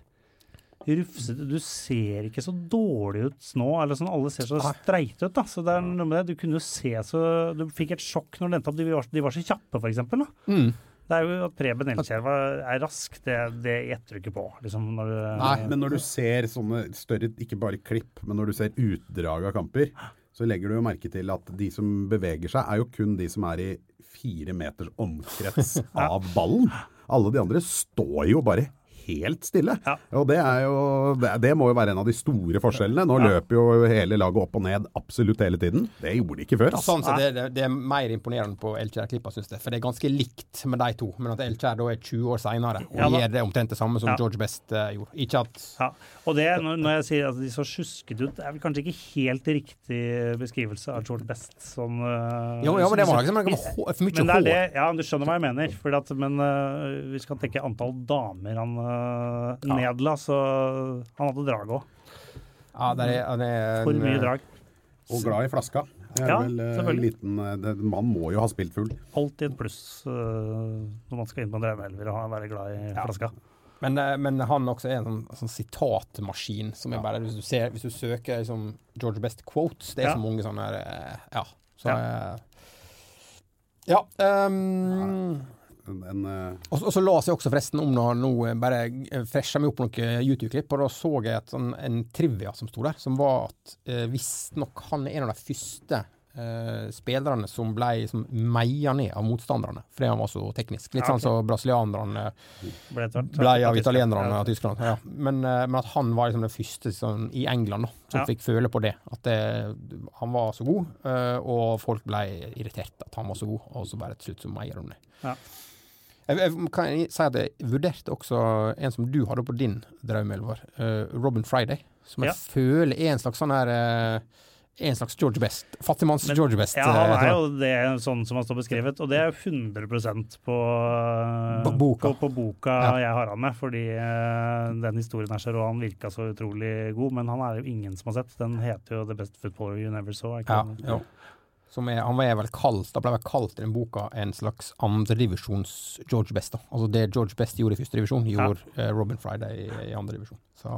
rufsete Du ser ikke så dårlig ut nå. Eller sånn, alle ser så streite ut. da Så det er noe med det. Du kunne jo se så Du fikk et sjokk når du endte opp De var, de var så kjappe, da. Mm. Det er jo at Preben Elkjær er rask, det, det gjetter du ikke på. Liksom, når du, Nei, Men når du ser sånne større, ikke bare klipp, men når du ser utdrag av kamper, så legger du jo merke til at de som beveger seg, er jo kun de som er i fire meters omkrets av ballen. Alle de andre står jo bare helt stille. Ja. Og det er jo det, må jo være en av de store forskjellene. Nå Ja. løper jo hele laget opp og ned absolutt hele tiden. Det gjorde de ikke før. Altså. sånn, så det, det, det er mer imponerende på Elkjær-klippa, syns jeg. For det er ganske likt med de to. Men at Elkjær da er 20 år seinere og Ja, gjør det omtrent det samme som. George Best uh, gjorde. Ikke at Ja, og det, når, når jeg sier at de så sjuskete ut, er vel kanskje ikke helt riktig beskrivelse av George Best. som uh, Jo, ja, men det var ikke var for mye men det er hår. ja, du skjønner hva jeg mener. For at, men uh, vi skal tenke antall damer han øh, nedla, så han hadde drag òg. Ja, det er, det er For mye eh, drag. Og glad i flaska. Det er Ja, vel eh, liten eh, det, Man må jo ha spilt full. Alltid et pluss uh, når man skal inn på en drømmeelver og være glad i flaska. Men, eh, men han også er en sånn, sånn sitatmaskin som er bare Hvis du, ser, hvis du søker liksom George Best quotes, det er Ja. så mange sånne eh, Ja. Så Ja. eh, Ja. ehm, En, en, eh, og, og så las jeg også forresten om noe, noe bare eh, fresha meg opp noen YouTube-klipp, og da så jeg et, en, en trivia som sto der, som var at eh, visstnok han er en av de første eh, spillerne som ble som meia ned av motstanderne fordi han var så teknisk. Litt Ja, sånn som som brasilianerne Ble, ble av italienerne av og tyskerne. Ja. Men, eh, men at han var liksom den første sånn, i England da, som Ja. fikk føle på det. At det, han var så god, eh, og folk ble irritert at han var så god, og så bare til slutt så meier de det. Ja. Jeg, jeg kan jeg si at jeg vurderte også en som du hadde på din drømmeelver, uh, Robin Friday. Som jeg Ja. føler er en slags sånn her uh, En slags George Best. Fattigmanns Men- George Best. Ja, han eh, er jo det sånn som han står beskrevet, og det er jo 100 på, boka. På, på boka Ja. jeg har han med, fordi den historien er så rå. Han virka så utrolig god, men han er jo ingen som har sett. Den heter jo The Best Footballer You Never Saw. ikke Ja, jo. Som er, han er vel kalt, da ble vel kalt i den boka en slags andredivisjons George Best. da. Altså Det George Best gjorde i første divisjon, gjorde eh, Robin Friday i, i andredivisjon. Så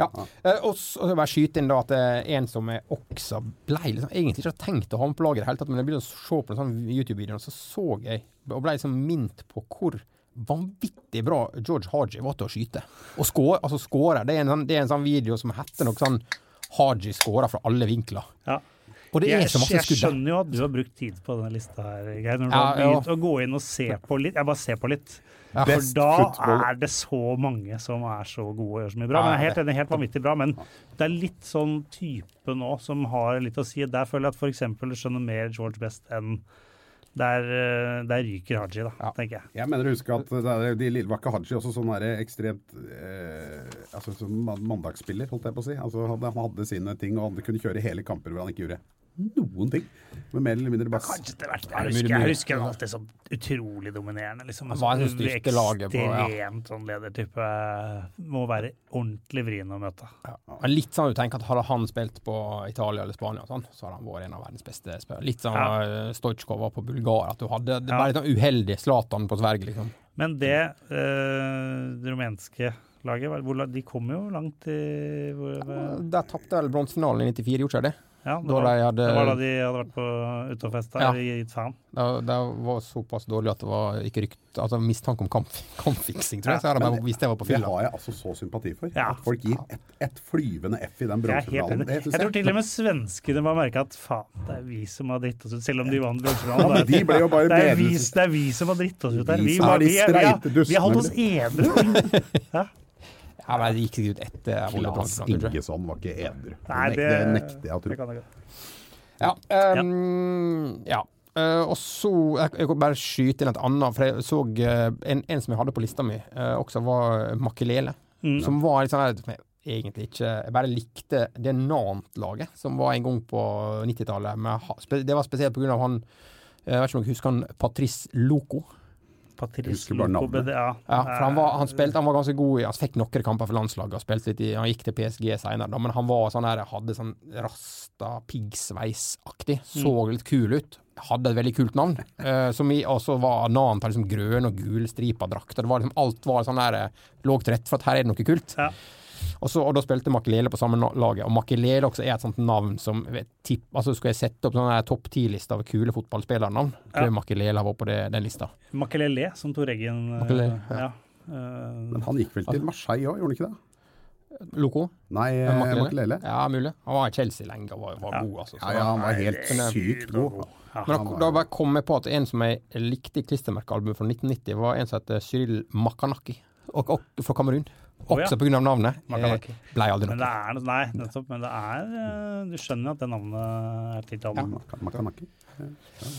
ja. Eh, og så og så bare skyte inn da at det er en som er også blei liksom, egentlig ikke tenkt å ha med på laget i det hele tatt, men jeg begynte å se på en sånn YouTube-video, og så så jeg, og ble liksom mint på hvor vanvittig bra George Haji var til å skyte. Og skåre, altså skåre. Det, er en sånn- det er en sånn video som heter noe sånn Haji scorer fra alle vinkler. Ja. Og det Jeg, er så masse skudd Jeg skjønner jo at du har brukt tid på denne lista her, Geir. Når du Ja, har ja. begynt å gå inn og se på litt. Jeg bare ser på litt. Ja. For Best da football. er det så mange som er så gode og gjør så mye bra. Ja, Men jeg er helt enig, helt vanvittig bra. Men det er litt sånn type nå som har litt å si. Der føler jeg at f.eks. skjønner mer George Best enn der, eh, der ryker Haji, da, Ja. tenker jeg. Jeg mener å huske at det er, de, lille- var ikke Haji også sånn der ekstremt eh, altså sånn mandagsspiller, holdt jeg på å si. Altså, han, han hadde sine ting, og han kunne kjøre hele kamper hvor han ikke gjorde noen ting. Men mer eller mindre bass. Kanskje det hvert. Jeg det er husker, jeg husker han alltid som utrolig dominerende. Liksom. Han var en laget på, ja. Ekstremt sånn ledertype. Må være ordentlig vrien å møte. Ja. Litt sånn du tenker at hadde han spilt på Italia eller Spania, sånn, så hadde han vært en av verdens beste spillere. Litt sånn Ja. ja. Stojkov var på Bulgaria, at du hadde det Ja. bare litt sånn uheldig Zlatan på Sverige, liksom. Men det øh, det rumenske laget, hvor, de kom jo langt i hvor, Der tapte vel bronsefinalen i 94, gjorde ikke det? Ja, det Da var, de hadde det var da de hadde vært på ute og festa Ja. gitt faen. Det, det var såpass dårlig at det var ikke rykt Altså mistanke om kamp, kampfiksing, tror jeg. Jeg bare visst jeg var på Det har jeg altså så sympati for. Ja. At folk gir ett et flyvende F i den bronsefinalen. Jeg, jeg, Jeg tror til og med svenskene må merke at faen, det er vi som har dritt oss ut, selv om de vant Ja, bronsefinalen. Ja, de ble jo bare det, er vi, det er vi som har dritt oss ut her. Vi Vi, vi, vi, har- vi har holdt oss edru. Ja, men det gikk ikke ut etter jeg. Ingesson var ikke edru. Det, Nei, det, det nekter jeg å tro. Ja. ehm, ja. Uh, og så Jeg, jeg kan bare skyte inn et annet, for jeg så uh, en, en som jeg hadde på lista mi, uh, også var Makelele. Mm. Som var litt sånn her egentlig ikke Jeg bare likte det Nant-laget som var en gang på 90-tallet. med ha- spe- Det var spesielt av han Jeg vet ikke om dere husker han Patrice Loco? Patrice husker BDA. Ja. Ja, for han var, han spilte, han var ganske god i Han fikk noen kamper for landslaget og spilte litt i Han gikk til PSG senere, men han var sånn her Hadde sånn rasta piggsveis-aktig. Så litt kul ut. Hadde et veldig kult navn. Uh, som i, og så var navnet på liksom grønn og gul stripa drakter. Det var liksom, alt var sånn her Lå til rette for at her er det noe kult. Ja. Og, så, og da spilte Makelele på samme laget. Og Makelele også er et sånt navn som tipp, altså Skal jeg sette opp sånn topp ti-liste av kule fotballspillernavn, tror jeg Makelele har vært på det, den lista. Makelele, som Tor Eggen eh, Makelele, ja. ja. Eh, Men han gikk vel til Marseille òg, gjorde han ikke det? Loco? Nei, Makelele. Makelele. Ja, mulig. Han var i Chelsea lenge og var, var Ja. god, altså. Så Ja, ja, han var helt sykt god. Ja, Men da, var- da bare kom jeg på at en som jeg likte i klistremerkealbumet fra 1990, var en som heter Cyril Makanaki, og, og, fra Kamerun. Ja. Også på grunn av navnet. Eh, Blei aldri nok. noe. er Nei, nettopp. Men det er eh, Du skjønner at det navnet er tiltalende. Maka- Ja.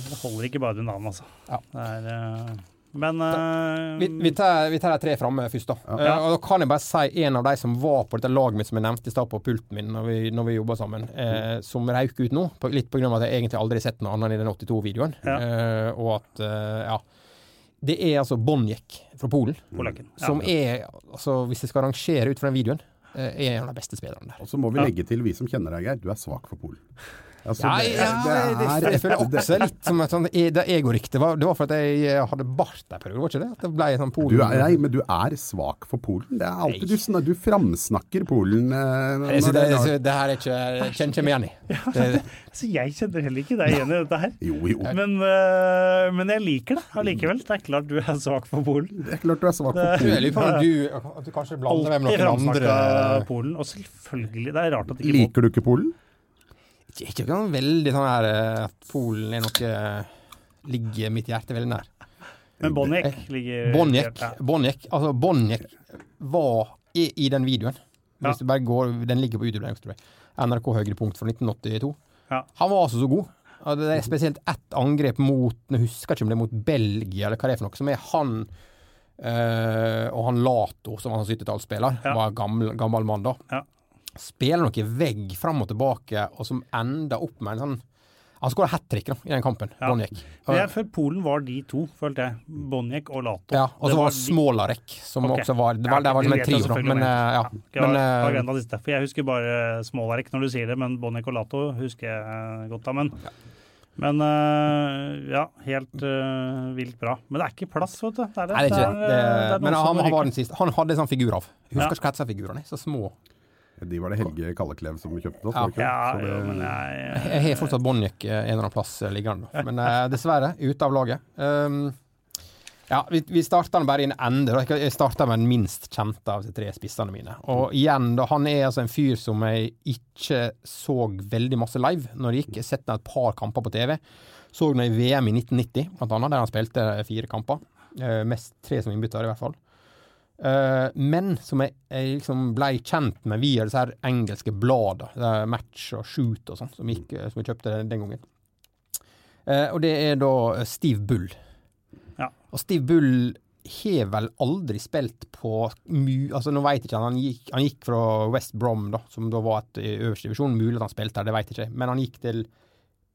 Det holder ikke bare du navn, altså. Ja. Det er eh, Men eh, Vi, vi, tar, vi tar de tre framme først, da. Eh, og da kan jeg bare si en av de som var på dette laget mitt som jeg nevnte i stad på pulten min når vi, når vi jobba sammen, uh, som røyk ut nå. På, litt av at jeg egentlig aldri har sett noe annet enn i den 82-videoen. Ja. Eh, og at, ja Det er altså Bonjek fra Polen. Polakken. Ja. Som er, altså hvis jeg skal rangere ut fra den videoen, eh, er en av de beste spillerne der. Og så må vi legge til, vi som kjenner deg, Geir, du er svak for Polen. Altså, Ja, det- ja, det det, er jeg føler det også litt som et sånt det egorykte. Var, det var for at jeg eh, hadde bart en periode, var ikke det? At det ble sånn Polen Du er, nei, men du er svak for Polen. Det er alltid Du, du framsnakker Polen eh, Jeg det, det- det, det her er ikke jeg kjenner ikke meg igjen i. Det, Så jeg kjenner heller ikke deg igjen i dette her. Jo, jo. Men, uh, men jeg liker det allikevel. Det er klart du er svak for Polen. Det er klart du er svak for jeg Polen. lurer på du, at du kanskje blander med noen andre Polen. Og selvfølgelig, det er rart at ikke Liker du ikke Polen? Ikke, ikke noe veldig sånn her eh, at Polen er noe Ligger mitt hjerte veldig nær. Men Bonjek ligger Bonjek. Bonjek, altså Bonjek var i, i den videoen. Ja. Hvis du bare går, Den ligger på YouTube. NRK Høyrepunkt fra 1982. Ja. Han var altså så god. Og det er spesielt ett angrep mot Jeg husker ikke om det er mot Belgia, eller hva det er for noe, som er han øh, og han Lato, som var en 70-tallsspiller, Ja. var gammel, gammel mann da. Ja. Spiller noe vegg fram og tilbake, og som ender opp med en sånn Han skåra hat trick i den kampen, Ja. Bonjek. Men jeg føler Polen var de to, følte jeg. Bonjek og Lato. Ja, og så var var Smålarek, som okay. også var Det var, det var du en trio, da. Men, eh, ja. Ja, men var, har eh, for jeg husker bare Smålarek når du sier det, men Bonjek og Lato husker jeg godt av. Men, men øh, ja, helt øh, vilt bra. Men det er ikke plass, vet du. Det er det. Nei, det er ikke Det det. er, det er Men han, han var den siste. Han hadde en sånn figur av. Jeg Ja. husker ikke hva heter figurene. Så små. De var det Helge Kalleklev som kjøpte oss. Ja. Ja, det- jo, men jeg Jeg har fortsatt Bonjek en eller annen plass eh, liggende, men eh, dessverre ute av laget. Um, ja, vi, vi starter bare i en ende. da. Jeg starter med den minst kjente av de tre spissene mine. Og igjen, da, han er altså en fyr som jeg ikke så veldig masse live når det gikk. Jeg har sett ham et par kamper på TV. Så han i VM i 1990, blant annet, der han spilte fire kamper. Uh, mest tre som innbytter, i hvert fall. Eh, men som jeg, jeg liksom ble kjent med via disse her engelske bladene, Match og Shoot og sånn, som, eh, som jeg kjøpte den, den gangen. Uh, og det er da Steve Bull. Ja. Og Steve Bull har vel aldri spilt på. Altså, nå veit ikke han, han gikk, han gikk fra West Brom, da, som da var et i øverste divisjon. Mulig at han spilte der, det veit jeg ikke. Men han gikk til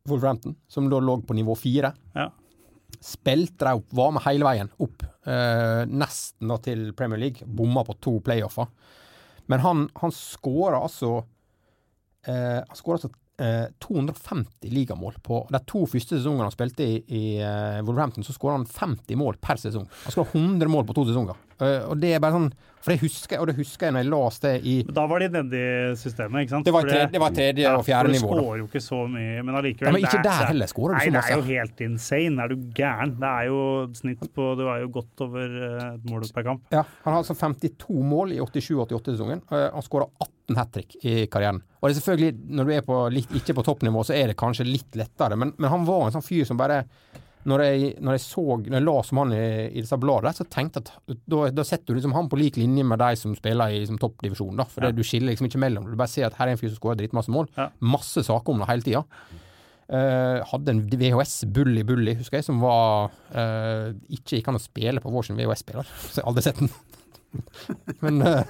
Wolverhampton, som da lå på nivå fire. Ja. Spilte de opp, var med hele veien opp, eh, nesten da til Premier League. Bomma på to playoffer. Men han, han skåra altså eh, Han skåra altså eh, 250 ligamål på de to første sesongene han spilte i, i eh, Wolverhampton, så skåra han 50 mål per sesong. Han skåra 100 mål på to sesonger. Eh, og det er bare sånn For det husker jeg, og det husker jeg når jeg leste det i Da var de nedi systemet, ikke sant? Det var tredje, det var tredje og fjerde nivå. Du skårer jo ikke så mye, men allikevel. Ja, men ikke det er- der heller skårer du Nei, så det er jo helt insane. Er du gæren? Det er jo snitt på Du er jo godt over eh, et mål per kamp. Ja, Han har altså 52 mål i 87-88-sesongen. Han skåra 18 hat trick i karrieren. Og det er selvfølgelig, når du er på, litt, ikke på toppnivå, så er det kanskje litt lettere, men, men han var en sånn fyr som bare når jeg, når jeg så, når jeg la som han i, i disse bladene, så tenkte jeg at da, da setter du liksom han på lik linje med de som spiller i liksom, toppdivisjonen. For det, du skiller liksom ikke mellom. Du bare ser at her er en fyr som skårer dritmasse mål. Ja. Masse saker om det hele tida. Uh, hadde en VHS, Bully Bully, husker jeg, som var uh, Ikke gikk an å spille på vår sin VHS-spiller. Så jeg har aldri sett den. Men eh,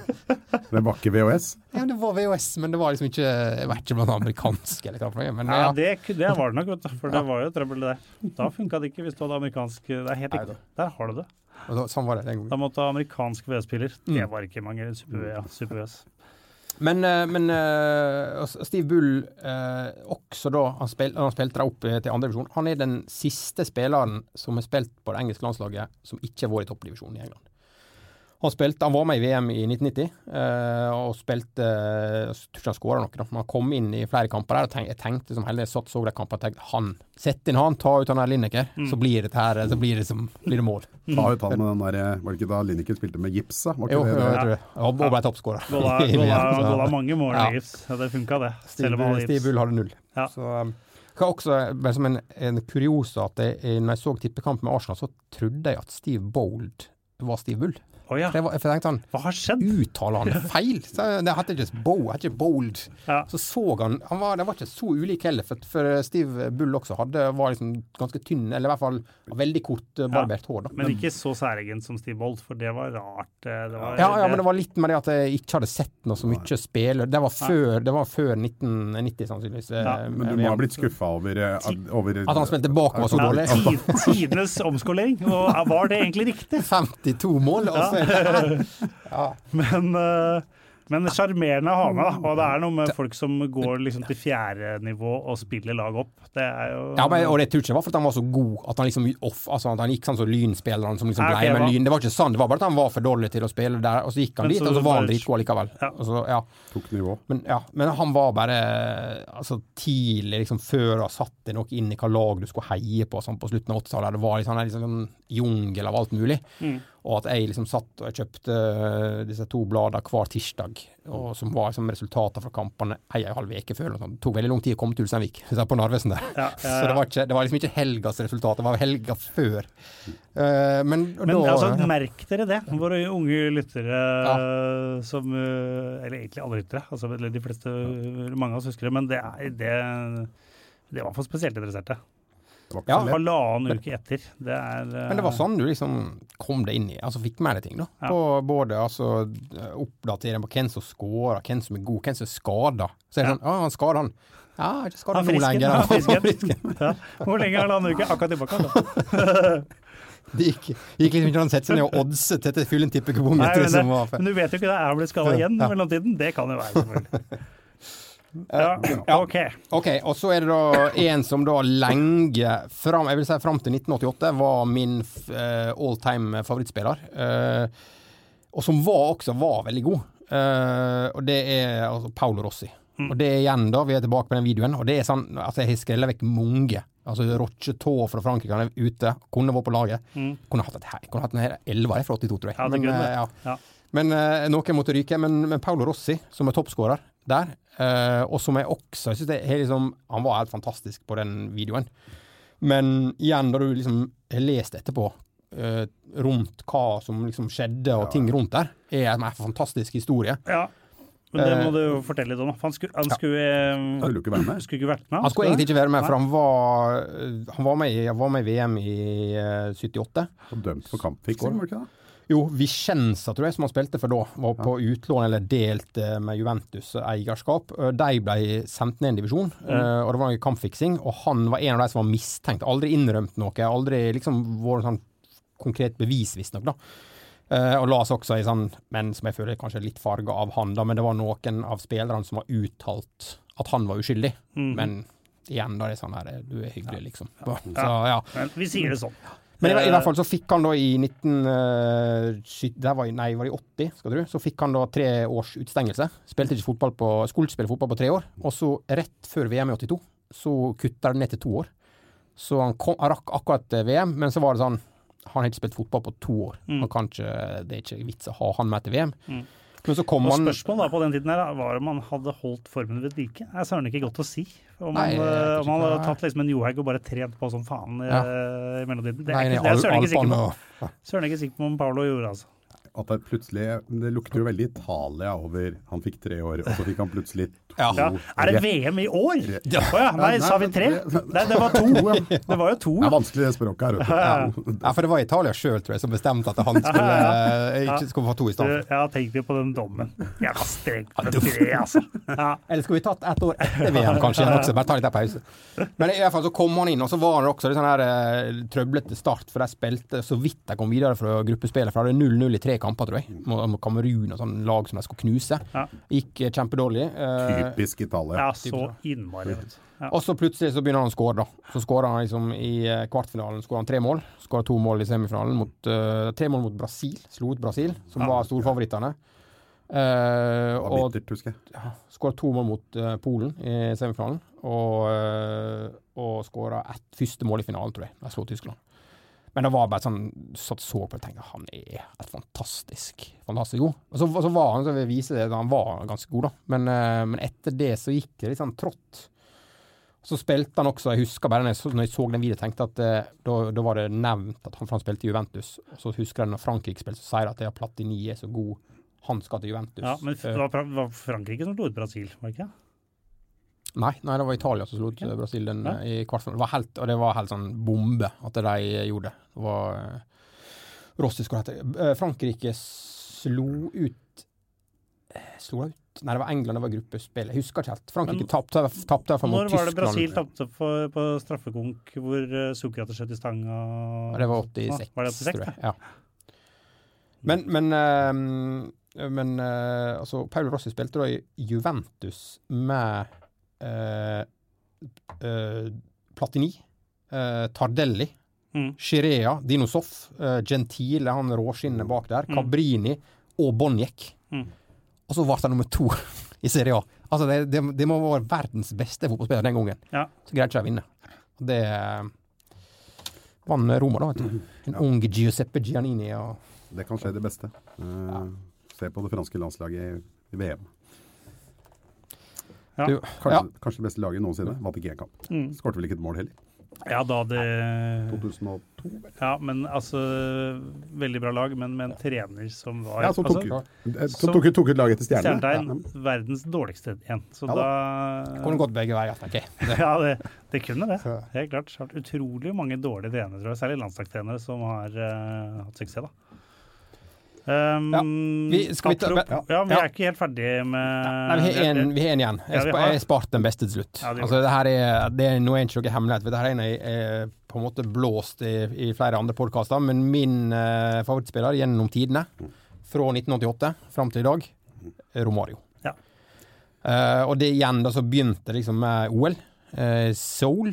Det var ikke VHS. ja, det var VHS, men det var liksom ikke Jeg vet ikke om det var amerikansk eller hva det var. Men Ja, ja. det, det var det nok, vet du. For det var jo trøbbel der. Da funka det ikke hvis du hadde amerikansk Det er helt riktig. Der har du det. Og så- Sånn var det den gangen. Da måtte du ha amerikansk VHS-spiller Mm. Det var ikke mange super, ja, super Men, eh, men uh, Steve Bull, uh, også da han, spil, han spilte deg opp til andredivisjon, han er den siste spilleren som har spilt på det engelske landslaget som ikke har vært i toppdivisjonen i England. Han, spilte, han var med i VM i 1990 eh, og spilte Jeg tror ikke han skåra noe, da, men han kom inn i flere kamper der. og tenk, Jeg tenkte som hele satt så de kampene, tenkte han Sett inn han, ta ut han der Lineker, så blir det her, så blir det, som, blir det mål. Ta ut han med den der, Var det ikke da Lineker spilte med gips? da? Var ikke Jo, det jeg det? tror det. Og ble toppskårer. Golla mange mål Ja. i gips. Ja, det funka, det. Stiv, Stiv Bull hadde null. Ja. Så um, også, bare som en, en kuriosa, at jeg, når jeg så tippekamp med Arsenal, så trodde jeg at Steve Bold var Steve Bull. Å ja. For jeg, for jeg tenkte han Hva har skjedd? Uttaler han feil? Så det heter ikke Bow, det heter ikke Bold. Ja. Så så han, han var, Det var ikke så ulik heller, for, for Steve Bull også hadde, var liksom ganske tynn, eller i hvert fall veldig kort eh, barbert hår. da. Men ikke så særegent som Steve Bold, for det var rart. eh, Det var, Ja, ja, men det var litt med det at jeg ikke hadde sett noe så mye spill. Det var før, det var før 1990, sannsynligvis. eh, Ja, Men du må ha blitt skuffa over, over At han spilte bakover så dårlig. tid- Tidenes omskolering. Og var det egentlig riktig? 52 mål, og så her. Ja. Men eh, men sjarmerende å ha med, da. Og det er noe med folk som går liksom til fjerde nivå og spiller lag opp. Det er jo Ja, men, og det tror jeg ikke var fordi han var så god at han liksom off, altså at han gikk sånn som lynspillerne som liksom blei, med lyn. Det var ikke sånn, det var bare at han var for dårlig til å spille der, og så gikk han Men dit, og så var han dritgod likevel. Ja. Så, ja. tok nivå. Men, ja, men han var bare altså, tidlig, liksom før han satte noe inn i hva lag du skulle heie på, sånn på slutten av 80-tallet. Det var liksom, en liksom, sånn jungel av alt mulig. Mm. Og at jeg liksom satt og jeg kjøpte eh, disse to bladene hver tirsdag, og som var liksom resultater fra kampene ei og en halv uke før. Det tok veldig lang tid å komme til Ulsteinvik, på Narvesen der. Ja, ja, Så det var, ikke, det var liksom ikke helgas resultat, det var helga før. Uh, men, Men da altså, merk dere det, våre unge lyttere Ja. som eh, Eller egentlig alle lyttere, altså, de fleste, mange av oss husker det, men det, er, det, det var for spesielt interesserte. Det Ja. Halvannen uke etter. Det er eh, Men det var sånn du liksom kom deg inn i, altså fikk med deg ting, da. Ja. På både altså oppdatering på hvem som scorer, hvem som er god, hvem som er skada. Så er det Ja. sånn Å, han skader han. Ja, ikke skada nå lenger. han frisken. Ja. Hvor lenge er halvannen uke? Akkurat tilbake. da. Det gikk, gikk liksom ikke an å sette seg ned og oddse til å fylle en tippekupong. Men, men du vet jo ikke det. Er han blitt skada igjen i mellomtiden? Det kan jo være, selvfølgelig. Ja, OK. Ok, og så er det da en som da lenge, fram, jeg vil si fram til 1988, var min uh, all time favorittspiller. Eh, og som var også var veldig god. Eh, og det er altså Paolo Rossi. Mm. Og det er igjen, da, vi er tilbake på den videoen, og det er sånn altså jeg har skrevet vekk mange. Altså Rochetå fra Frankrike, han er ute, kunne vært på laget. Mm. Kunne hatt et her, kunne hatt en her fra 82, tror jeg. Ja, Men, eh, ja. Ja. Men uh, noen måtte ryke. Men, men Paolo Rossi, som er toppskårer der, Uh, og som jeg også jeg synes det er liksom, Han var helt fantastisk på den videoen. Men igjen, da du liksom har lest etterpå uh, rundt hva som liksom skjedde, og ting rundt der, er en fantastisk historie. ja. Men det Eh, må du jo fortelle litt om. Han skulle, han skulle, ja. skulle, ikke være med. skulle ikke vært med. Han skulle egentlig ikke være med, for han var, han var, med, i, han var med i VM i eh, 78. Og dømt for kampfiksing, var det ikke det? Jo, Vicenza, tror jeg, som han spilte for da, var på utlån eller delt eh, med Juventus eierskap. Eh, De ble sendt ned en divisjon, mm. og det var noe kampfiksing. Og han var en av de som var mistenkt. Aldri innrømt noe, aldri liksom vært sånn konkret bevis, visstnok, da. Eh, og la oss også i sånn, men som jeg føler er kanskje litt farga av han, da, men det var noen av spillerne som var uttalt at han var uskyldig. mm. Men igjen, da er det sånn her Du er hyggelig, liksom. Så ja. Men vi sier det sånn. Men i, i hvert fall så fikk han da i 19... Der var, nei, var det i 80, skal du? Så fikk han da tre års utstengelse. Spilte ikke fotball på Skulle spille fotball på tre år. Og så rett før VM i 82, så kutta det ned til to år. Så han, kom, han rakk akkurat eh, VM, men så var det sånn Han har ikke spilt fotball på to år. Kan ikke, det er ikke vits å ha han med til VM. Mm. Men så kom Og spørsmålet da på den tiden her var om han hadde holdt formen ved like. Det er søren ikke godt å si. Om vet eh, om man hadde tatt liksom en Johaug og bare trent på som faen i, Ja. i mellomtiden. Det er, nei, ikke, det er søren ikke sikker på. og Søren ikke sikker på om Paolo gjorde, altså. At det plutselig Det lukter jo veldig Italia over Han fikk tre år, og så fikk han plutselig to. Ja. Ja. Er det VM i år? Å ja. Nei, Nei, sa vi tre? nei, det var to. Det var jo to. Det er vanskelig det språket her. Ja, for det var Italia sjøl, tror jeg, som bestemte at han skulle, eh, ikke skulle få to i stedet. Jeg tenk deg på den dommen. Jeg var streng på tre, altså. Ja. Eller skulle vi tatt ett år etter VM, kanskje? også, bare ta litt der pause. Men i hvert fall så kom han inn, og så var han også litt sånn her eh, trøblete start, for de spilte så vidt de kom videre fra gruppespillet. For de hadde 0-0 i tre kamper, tror jeg, mot Kamerun og sånn lag som de skulle knuse. Ja. Gikk eh, kjempedårlig. eh, Typisk Italia. ja, så innmari. Ja. og så plutselig så begynner han å skåre, da. Så skårer han liksom i eh, kvartfinalen skårer han tre mål. Skårer to mål i semifinalen. Mot, uh, tre mål mot Brasil. Slo ut Brasil, som Ja. var storfavorittene. Uh, og ja, skåra to mål mot uh, Polen i semifinalen. Og, uh, og skåra ett første mål i finalen, tror jeg. De slo Tyskland. Men det var bare sånn satt så på og tenkte han er et fantastisk fantastisk god. Og så, og så var han, så vil jeg vise det, han var ganske god, da. Men, eh, men etter det så gikk det litt sånn trått. Så spilte han også, jeg husker bare når jeg så, når jeg så den videoen, tenkte at eh, da, da var det nevnt at han, fra han spilte i Juventus. Og så husker jeg når Frankrike spilte, så sier de at det er Platini er så god, han skal til Juventus. Ja, men Eh, det var var Frankrike som slo ut Brasil, var det ikke? Nei, nei, det var Italia som slo ut Ok. Brasil den, Ja. i kvartfinalen. Det var helt, og det var helt sånn bombe at de gjorde det. Det var eh, Rossi skulle hete eh, Frankrike slo ut eh, Slo ut Nei, det var England, det var gruppespill. Jeg husker ikke helt. Frankrike tapte tapt, fall Når var det Brasil tapte på straffekonk hvor uh, Sokrates skjøt i stanga? Det var 86, Var det 86 tror jeg. Ja. Men, men, uh, men uh, altså, Paul Rossi spilte da i Juventus med eh, eh, Platini, eh, Tardelli, Mm. Chirea, Dinosoff, uh, Gentile, han råskinnet bak der, Mm. Cabrini og Bonjek. Mm. Og så ble han nummer to i Serie A. Altså, det, det, det må være verdens beste fotballspiller den gangen. Ja. Så greide ikke de å vinne. Det eh, vant Roma, da, vet du. En ung Giuseppe Giannini. Og, Det kan skje det beste. Eh, Se på det franske landslaget i VM. Ja. du, Kanskje, ja, kanskje det beste laget noensinne. Vant ikke én kamp. Mm. Skårte vel ikke et mål heller. Ja, da det 2002. Ja, men altså Veldig bra lag, men med en trener som var Ja, som tok, altså, eh, tok, tok ut laget til Stjernen. Stjernetegn, verdens dårligste igjen. Så Ja da kunne gått begge veier, tenker jeg. Ja, det, det kunne det. Helt klart. Utrolig mange dårlige trenere, tror jeg. Særlig landslagstrenere som har uh, hatt suksess, da. Um, Ja, vi- vi ta- apropos- ja, vi ja. er ikke helt ferdige med Nei, vi har en, vi har en igjen. Jeg, Ja, har- spart sparte den beste til slutt. Ja, det altså, det her er, det er, nå er ikke noe hemmelighet, Dette er en jeg er på en måte blåst i, i flere andre podkaster, men min uh, favorittspiller gjennom tidene, fra 1988 fram til i dag, Romario. Ja. Uh, og det igjen, da så begynte liksom med OL. uh, Seoul,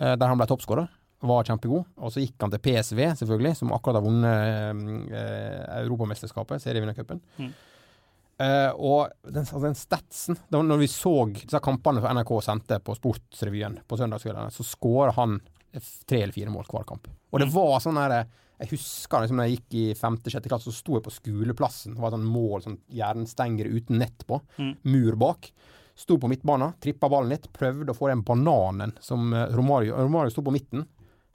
uh, der han ble toppskårer. Var kjempegod. Og så gikk han til PSV, selvfølgelig, som akkurat har vunnet eh, Europamesterskapet, serievinnercupen. Mm. Eh, og den, altså den statsen da, Når vi så disse kampene som NRK sendte på Sportsrevyen på søndagskveldene, så skåra han tre eller fire mål hver kamp. Og det Mm. var sånn her Jeg husker liksom da jeg gikk i femte-sjette klasse, så sto jeg på skoleplassen. Det var sånn mål, sånn jernstengere uten nett på. Mm. Mur bak. Sto på midtbanen, trippa ballen litt, prøvde å få den bananen som eh, Romario Romario sto på midten.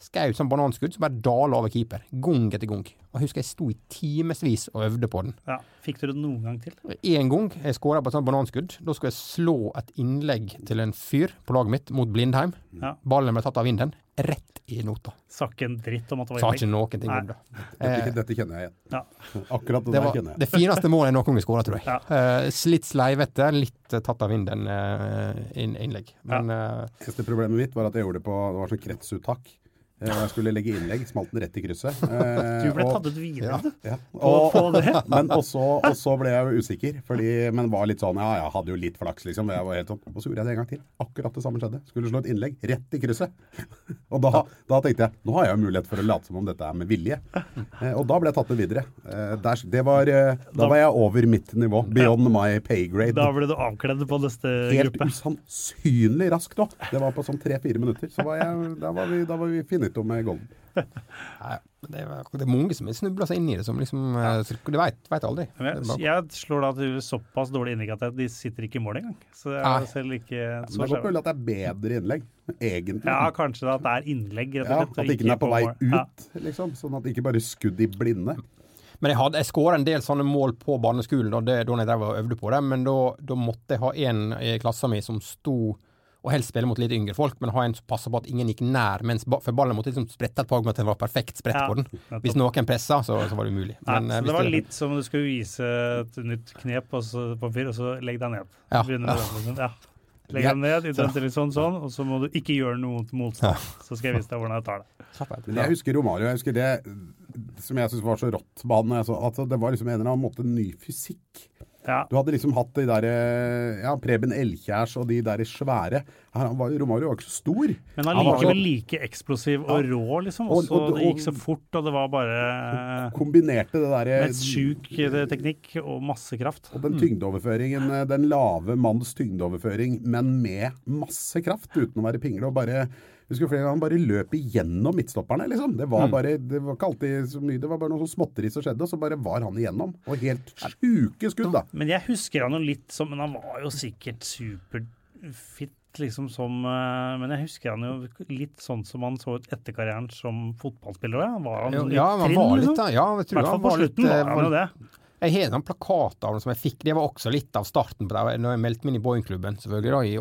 Skaut som bananskudd som bare daler over keeper. Gang etter gang. Og jeg husker jeg sto i timevis og øvde på den. Ja. Fikk du det noen gang til? Én gang jeg skåra på et sånt bananskudd. Da skulle jeg slå et innlegg til en fyr på laget mitt mot Blindheim. Ja. Ballen ble tatt av vinden. Rett i nota. Sa ikke en dritt om at det Sa var ikke innlegg? noen ting Nei. om det. Dette, Eh, dette kjenner jeg igjen. Ja. Akkurat det, det der var kjenner jeg. det fineste målet jeg noen gang skåra, tror jeg. Ja. Uh, litt sleivete, litt eh, tatt av vinden uh, inn, innlegg. Men eh, Eneste problemet mitt var at jeg gjorde det på Det var sånn kretsuttak. Eh, Jeg skulle legge innlegg, smalt den rett i krysset. Eh, Du ble tatt ut videre, du. ja. På, på det. Men også, og så ble jeg jo usikker, fordi, men var litt sånn Ja, jeg hadde jo litt flaks, liksom. Jeg var helt sånn. Og så gjorde jeg det en gang til. Akkurat det samme skjedde. Skulle slå et innlegg rett i krysset. Og da, da tenkte jeg nå har jeg jo mulighet for å late som om dette er med vilje. Eh, og da ble jeg tatt med videre. Eh, der, det var, eh, da var jeg over mitt nivå. Beyond my pay grade. Da ble du avkledd på neste Helt gruppe. usannsynlig raskt òg. Det var på sånn tre-fire minutter. Så var jeg, da var vi, da var vi finito med golden. Nei, det, er, det er mange som snubler seg inn i det, som liksom ja. så Du veit aldri. Jeg, jeg slår da til såpass dårlig innlegg at de sitter ikke i mål engang. Så jeg Nei. er selv ikke så det er godt mulig at det er bedre innlegg, egentlig. Ja, kanskje at det er innlegg, rett Ja, og slett. at ikke den er på vei mål. Ja. ut, liksom. Sånn at det ikke bare er skudd i blinde. Men jeg, hadde- jeg skåra en del sånne mål på barneskolen da, det, da jeg drev og øvde på det, men da, da måtte jeg ha en i klassen min som sto og helst spille mot litt yngre folk, men ha en som passer på at ingen gikk nær, mens ba, for ballen måtte liksom sprette et par ganger til den var perfekt spredt Ja, på den. Hvis noen pressa, så, så var det umulig. Men, eh, så det var litt som om du skulle vise et nytt knep og så, på en fyr, og så legg deg ned. Ja. Den. Legg deg ned, litt sånn, sånn, og så må du ikke gjøre noe mot motstand. Så skal jeg vise deg hvordan jeg tar det. Men jeg husker Romario. Jeg husker det som jeg syns var så rått med han. Altså, det var liksom en eller annen måte ny fysikk. Ja. Du hadde liksom hatt de der eh, ja, Preben Elkjærs og de der svære. Han var, Romario var ikke så stor. Men allikevel like eksplosiv og rå, liksom. Og- og, og- det gikk så fort, og det var bare Kombinerte det derre med sjuk eh, teknikk og masse kraft. Og den tyngdeoverføringen, eh, den lave manns tyngdeoverføring, men med masse kraft, uten å være pingle. og bare Husker flere ganger han bare løp igjennom midtstopperne, liksom. Det var bare, det var ikke alltid så mye, det var bare noe sånn småtteri som skjedde, og så bare var han igjennom. Og helt sjuke skudd, da. Men jeg husker han jo litt som Men han var jo sikkert superfit, liksom som eh, Men jeg husker han jo litt sånn som han så ut etter karrieren som fotballspiller òg. Var han litt Ja, han trinn, var litt liksom? Ja, jeg I tror hvert fall han på var litt slutten eh, var han jo det. Jeg har en plakat av den som jeg fikk. Det var også litt av starten på det. Når jeg meldte meg inn i Boeing-klubben, selvfølgelig, da, i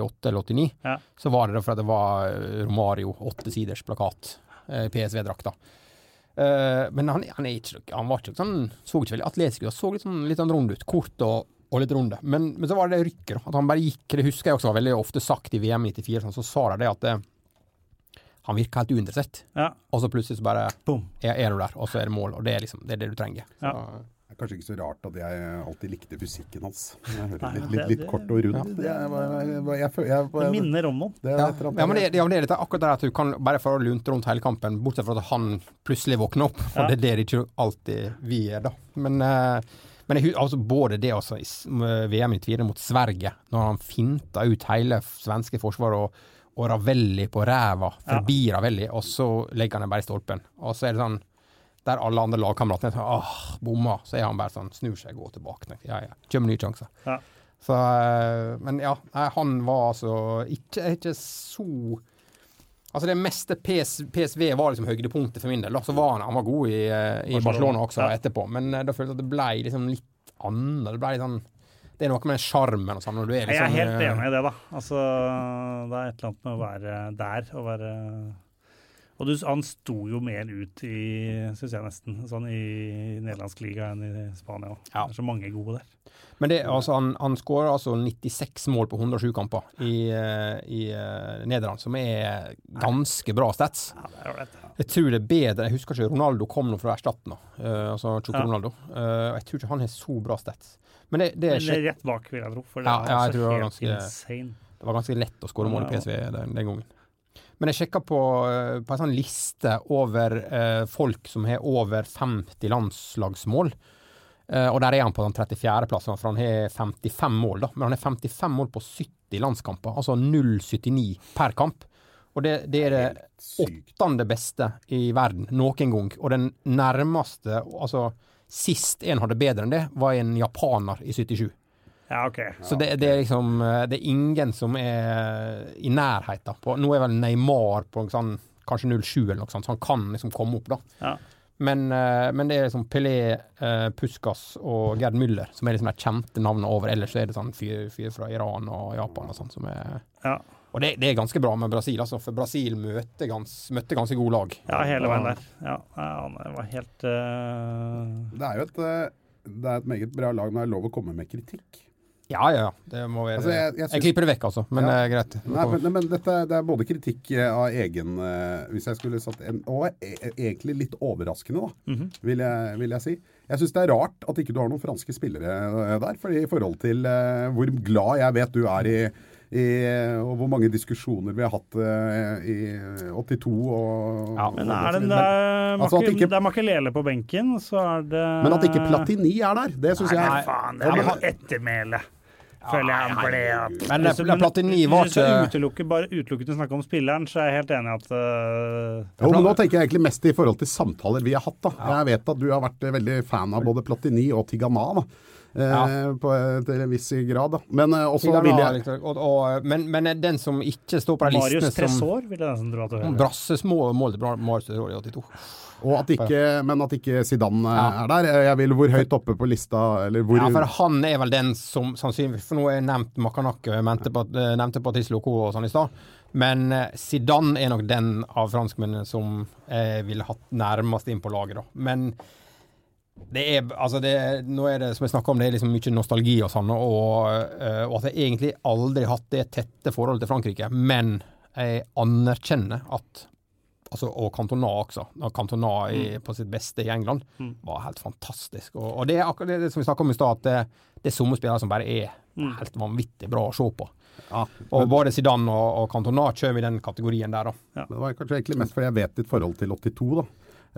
88 eller 89, Ja. så var det da for at det var Romario Romario, åttesiders plakat, eh, PSV-drakta. Eh, men han, han, ikke, han var ikke sånn, så ikke veldig atletisk ut. Han så litt sånn, litt sånn rund ut. Kort og, og litt runde. Men, men så var det det rykket. At han bare gikk. Det husker jeg også var veldig ofte sagt i VM 94. Sånn, så sa de det at det, han virka helt uinteressert. Ja. Og så plutselig så bare Boom. er, er du der, og så er det mål. Og det er liksom det, er det du trenger. Så, Ja. Kanskje ikke så rart at jeg alltid likte fysikken hans. Jeg hører Nei, litt, litt, litt det- kort og rundt. Det minner om noe. det Ja, ja, men det, ja, men det er akkurat det at du kan bare få lunte rundt hele kampen, bortsett fra at han plutselig våkner opp. For Ja. det er det de ikke alltid vi er, da. Men, eh, men jeg, altså, både det også, i VM i tvile mot Sverige, når han finta ut hele svenske forsvaret og, og Ravelli på ræva, forbi Ravelli, og så legger han den bare i stolpen. Og så er det sånn der alle andre lagkameratene er sånn åh, bomma, så er han bare sånn, snur seg og går tilbake. Ja, ja, kommer nye sjanser. Ja. Så, eh, men ja, han var altså ikke, ikke så Altså Det meste PS, PSV var liksom høydepunktet for min del. Så var han, han var god i, eh, i Barcelona, Barcelona også ja. etterpå, men eh, da følte jeg at det ble liksom litt annet. Det ble litt sånn Det er noe med sjarmen og sånn. Når du er Jeg liksom er helt enig i det, da. Altså, det er et eller annet med å være der og være Og du, han sto jo mer ut i, syns jeg nesten, sånn i nederlandsk liga enn i Spania. Ja. Det er så mange gode der. Men det, altså, han, han skåra altså 96 mål på 107 kamper i, eh, i eh, Nederland, som er ganske bra stats. Ja, det er. Jeg tror det er bedre Jeg husker ikke Ronaldo kom nå for å erstatte nå, uh, altså Choco Ja. Ronaldo. Uh, jeg tror ikke han har så bra stats. Men det, det, er Men rett bak, vil jeg tro. For det Ja, er ja, jeg altså tror det var ganske- insane. Det var ganske lett å skåre mål i PSV den, den gangen. Men jeg sjekka på, eh, på en sånn liste over eh, folk som har over 50 landslagsmål. Eh, og der er han på den 34.-plass, for han har 55 mål. da. Men han har 55 mål på 70 landskamper, altså 0,79 per kamp. Og det, det er det åttende beste i verden noen gang. Og den nærmeste, altså sist en hadde bedre enn det, var en japaner i 77. Ja, OK. Så det, det er liksom eh, Det er ingen som er i nærheten på Nå er vel Neymar på sånn, kanskje 07 eller noe sånt, så han kan liksom komme opp, da. Ja. Men, eh, men det er liksom Pelé, eh, Puskas og Gerd Müller som er liksom de kjente navnene over. Ellers er det sånn fyr, fyr fra Iran og Japan og sånn som er Ja. Og det, det er ganske bra med Brasil, altså, for Brasil møtte, gans, møtte ganske gode lag. ja, hele veien der. Ja, han var helt uh... Det er jo et, det er et meget bra lag, men det er lov å komme med kritikk. Ja, ja, ja. Det må være Altså, jeg- jeg, jeg klipper det vekk, altså. Men Ja. det er greit. Nei, men, men dette det er både kritikk eh, av egen eh, Hvis jeg skulle satt en Og e egentlig litt overraskende, da, Mhm. vil, jeg, vil jeg si. Jeg syns det er rart at ikke du har noen franske spillere eh, der. fordi i forhold til uh, hvor glad jeg vet du er i, i Og hvor mange diskusjoner vi har hatt uh, i 82 og Ja, Men er det, det, er, Altså ikke- det er Makelele på benken, så er det Men at ikke Platini er der, det syns jeg Nei, faen, det er jo ettermæle. Føler jeg han ble at Men det- det Platini var Hvis du ikke- utelukke, bare utelukkende snakke om spilleren, så er jeg helt enig i at øh, Jo, men Nå tenker jeg egentlig mest i forhold til samtaler vi har hatt. da. Jeg vet at du har vært eh, veldig fan av både Platini og Tigana. da. Eh, På eh, til en viss grad. da. Men eh, også Tigana, vil jeg liksom, og, og, men, men den som ikke står på de Marius listene som Tresor vil jeg nesten tro at du hører. Brassesmå mål til Bra- Marius Tresor i 82. Og at ikke, men at ikke Zidane eh, er der. Eh, Jeg vil hvor høyt oppe på lista eller hvor Ja, for han er vel den som sannsynligvis For nå har jeg nevnt Makanak eh, nevnte Patrice Loco og sånn i stad. Men Zidane er nok den av franskmennene som jeg ville hatt nærmest inn på laget, da. Men det er altså det, er- Nå er det som jeg om, det er liksom mye nostalgi og sånn, og, og at jeg egentlig aldri har hatt det tette forholdet til Frankrike. Men jeg anerkjenner at altså, Og Cantona også. Cantona i, på sitt beste i England var helt fantastisk. Og, og det er akkurat det, det som vi snakka om i stad, at det, det er somme spillere som bare er helt vanvittig bra å se på. ja, Og både Zidane og, og Cantona kommer i den kategorien der, da. men Det var kanskje egentlig mest fordi jeg vet ditt forhold til 82. da.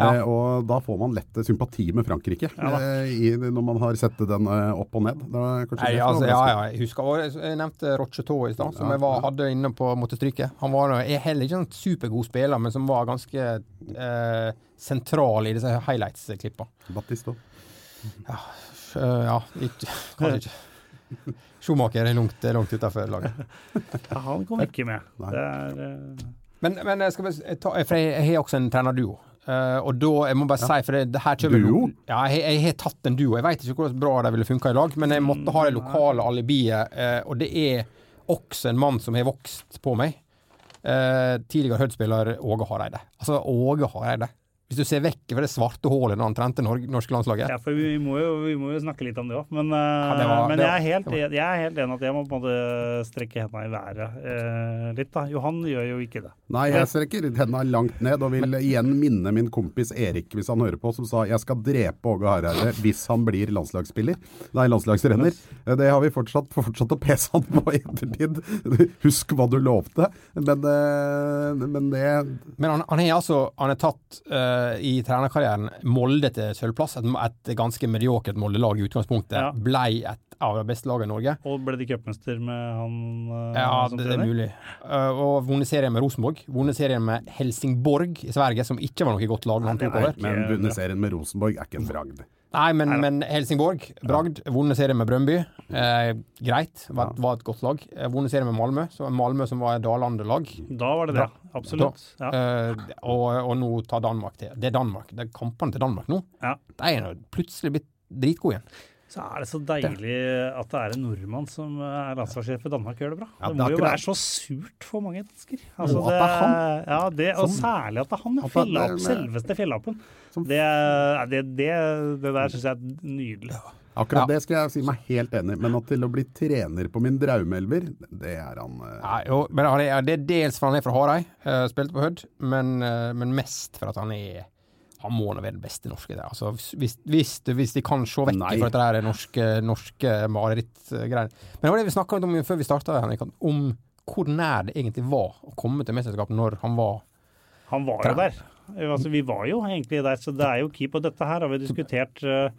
Ja. Eh, og da får man lett sympati med Frankrike eh, i, når man har sett den eh, opp og ned. Nei, det altså, ja, ja, jeg husker og jeg- Jeg nevnte Rocheteau i stad, som Ja, jeg var, ja. hadde inne på måtte stryke. Han var er heller ikke en supergod spiller, men som var ganske eh, sentral i disse highlights-klippa. Battisto. Ja, ja, ikke, kanskje ikke. Schumacher er langt, langt utafor laget. Ja, han kom ikke med. Det er uh... Men, men jeg skal s- ta, for jeg, jeg har også en trenerduo. Eh, og da, jeg må bare si, for det, det her kommer Duo? Ja, jeg, har tatt en duo. Jeg vet ikke hvor bra det ville funka i lag, men jeg måtte ha det lokale alibiet. Uh, og det er også en mann som har vokst på meg. Uh, tidligere Hødd-spiller Åge Hareide. Altså Åge Hareide. Hvis du ser vekk fra det svarte hullet når han trente det norske landslaget. Ja, for vi må, jo, vi må jo snakke litt om det òg. Men, øh, Ja, det var- men det jeg, er helt, var- jeg er helt enig at jeg må på en måte strekke hendene i været eh, litt. da. Johan gjør jo ikke det. Nei, jeg strekker hendene langt ned og vil igjen minne min kompis Erik, hvis han hører på, som sa jeg skal drepe Åge Hareide hvis han blir landslagsspiller. Nei, landslagstrener. Eh, Det har vi fortsatt, fortsatt å pese han på i ettertid. Husk hva du lovte. Men, eh, men det Men han, han har altså han er tatt eh, i trenerkarrieren Molde til sølvplass. Et, et ganske mediokert Molde-lag i utgangspunktet. Ja. Blei et av de beste lagene i Norge. Og ble de cupmester med han øh, Ja, som det, det er mulig. Eh, og vunnet serien med Rosenborg. Vunnet serien med Helsingborg i Sverige, som ikke var noe godt lag. når han tok over. Men vunnet serien med Rosenborg er ikke en bragd. Nei, men, men Helsingborg, bragd. Vunnet serien med Brøndby. Eh, greit, var, var et godt lag. Eh, Vunnet serien med Malmö, så Malmö som var Dalande-lag. Da var det det. Absolutt. Ja. Eh, og, og nå tar Danmark til. Det er Danmark. Det er kampene til Danmark nå. Ja. De er plutselig blitt dritgode igjen. Så er det så deilig at det er en nordmann som er landslagssjef i Danmark og gjør det bra. Ja, det det er må jo være så surt for mange dansker. Altså, Og at det er han. Ja, det, og Som- særlig at det er han. At Fjellapp, selveste fjellappen. Det, det, det, det der syns jeg er nydelig. Akkurat Ja. det skal jeg si meg helt enig i. Men at til å bli trener på min draumelver, det er han eh, Ja, jo, men han er, det er dels for han er fra Hareid, uh, spilte på Hødd, men, uh, men mest for at han er han må nå være den beste norske der. Altså, hvis, hvis, hvis de kan se vekk Nei. fra dette der norske, norske marerittgreiene. Men det var det vi snakka om før vi starta, Henrik, om hvor nær det egentlig var å komme til mesterskapet når han var Han var jo der. Altså, vi var jo egentlig der, så det er jo keep. Og dette her har vi diskutert eh,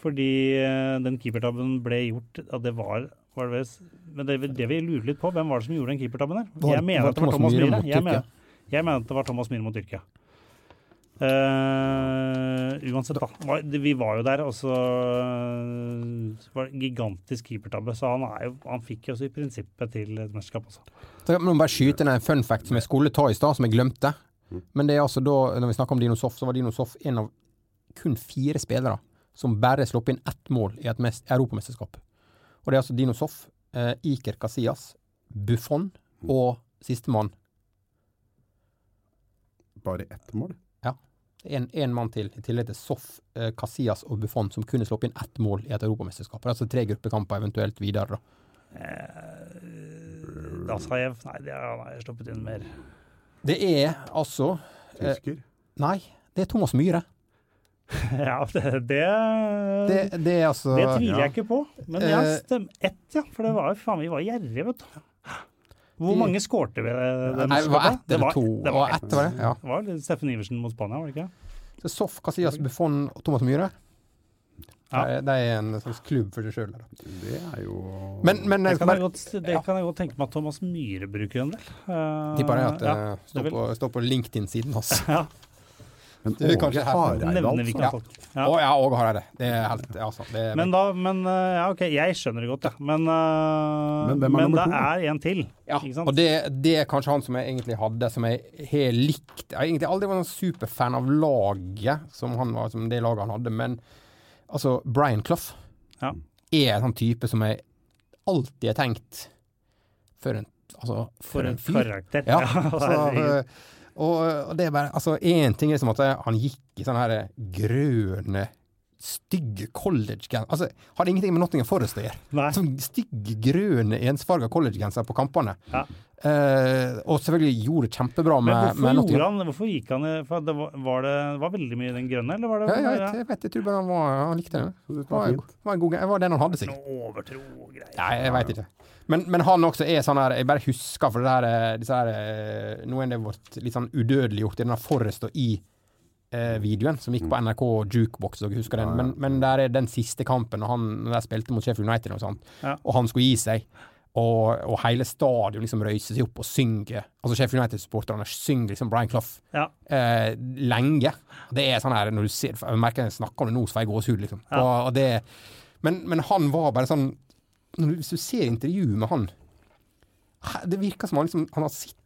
fordi eh, den keepertabben ble gjort at det var, var det, vel- Men det, det vi lurer litt på, hvem var det som gjorde den keepertabben der? Var- Jeg mener var at det var Thomas Myhre mot Jeg Tyrkia? mener, jeg mener at det var Thomas Myhre mot Tyrkia. Uh, uansett, da. Var- det- Vi var jo der, og så var det en gigantisk keepertabbe. Så han, er jo, han fikk jo også i prinsippet til et mesterskap også. Så jeg må bare skyte inn en fun fact som jeg skulle ta i stad, som jeg glemte. Men det er altså da, når vi snakker om Dino Soff, så var Dino Soff en av kun fire spillere som bare slapp inn ett mål i et mest, europamesterskap. Og det er altså Dino Soff, eh, Iker Casillas, Buffon og sistemann. bare ett mål. Ja. Én mann til, i tillegg til Soff, eh, Casillas og Buffon, som kunne sluppet inn ett mål i et europamesterskap. Altså tre gruppekamper eventuelt videre. da. Eh, jeg Nei, det har jeg har sluppet inn mer. Det er altså eh, Nei, det er Thomas Myhre. ja, det det, Det, det er altså det tviler ja. jeg ikke på. Men ja, Eh, stem, ett, ja. For det var jo faen, vi var gjerrige, vet du. Hvor mange skårte vi det Nei, det var ett eller to. Det var ett. ett, var det? Ja. Det var Steffen Iversen mot Spania, var det ikke? Så Soff, Casillas, Buffon og Thomas Myhre. Ja. Det, er- en slags klubb for seg sjøl. Det er jo Men, men Det kan jeg godt, det kan jeg godt tenke meg at Thomas Myhre bruker en del. Uh, tipper det at det ja, står, det vil- på, står på LinkedIn-siden hans. ja, Men Det Åge Hareide, altså. Ja. Å Ja. Åge Hareide. Det er helt altså, det er, Men da, men uh, ja, ok, jeg skjønner det godt, ja. Men, uh, Men er men det to? er en til. Ja, ikke sant? og det, det er kanskje han som jeg egentlig hadde, som jeg har likt. Jeg har egentlig aldri vært en superfan av laget som, han var, som det laget han hadde, men altså, Brian Clough Ja. er en sånn type som jeg alltid har tenkt For en, altså, For en en karakter. Ja, altså, og, og det er bare Altså, én ting er liksom at han gikk i sånne her grønne, stygge collegegenser Altså, hadde ingenting med Nottingham Forest å gjøre. Sånn stygg, grønne, ensfarga collegegenser på kampene. Ja. Eh, og selvfølgelig gjorde det kjempebra Men hvorfor, med han, hvorfor gikk han i for det var, var det var veldig mye den grønne, eller var det Ja, jeg, ja, vet, jeg vet, jeg tror bare han, var, han likte det. Det var, var en god, var den han hadde, sikkert. noe overtro greier. Nei, jeg veit ikke. Men, men han også er sånn her Jeg bare husker for det der, eh, disse her eh, Nå er det blitt litt sånn udødeliggjort i den der Forrest og i-videoen som gikk på NRK Jukebox, dere husker den. Men, men der er den siste kampen, og han der spilte mot Sheffield United og sånt, og han skulle gi seg. Og, og hele stadion liksom røyser seg opp og synger. Altså Sheffield United-supporterne synger liksom Brian Clough Ja. eh, lenge. Det er sånn her når du ser Jeg merker jeg snakker om det nå, så får jeg gåsehud, liksom. Ja. Og, og det, men, men han var bare sånn du, Hvis du ser intervjuet med han Det virker som han liksom Han har sittet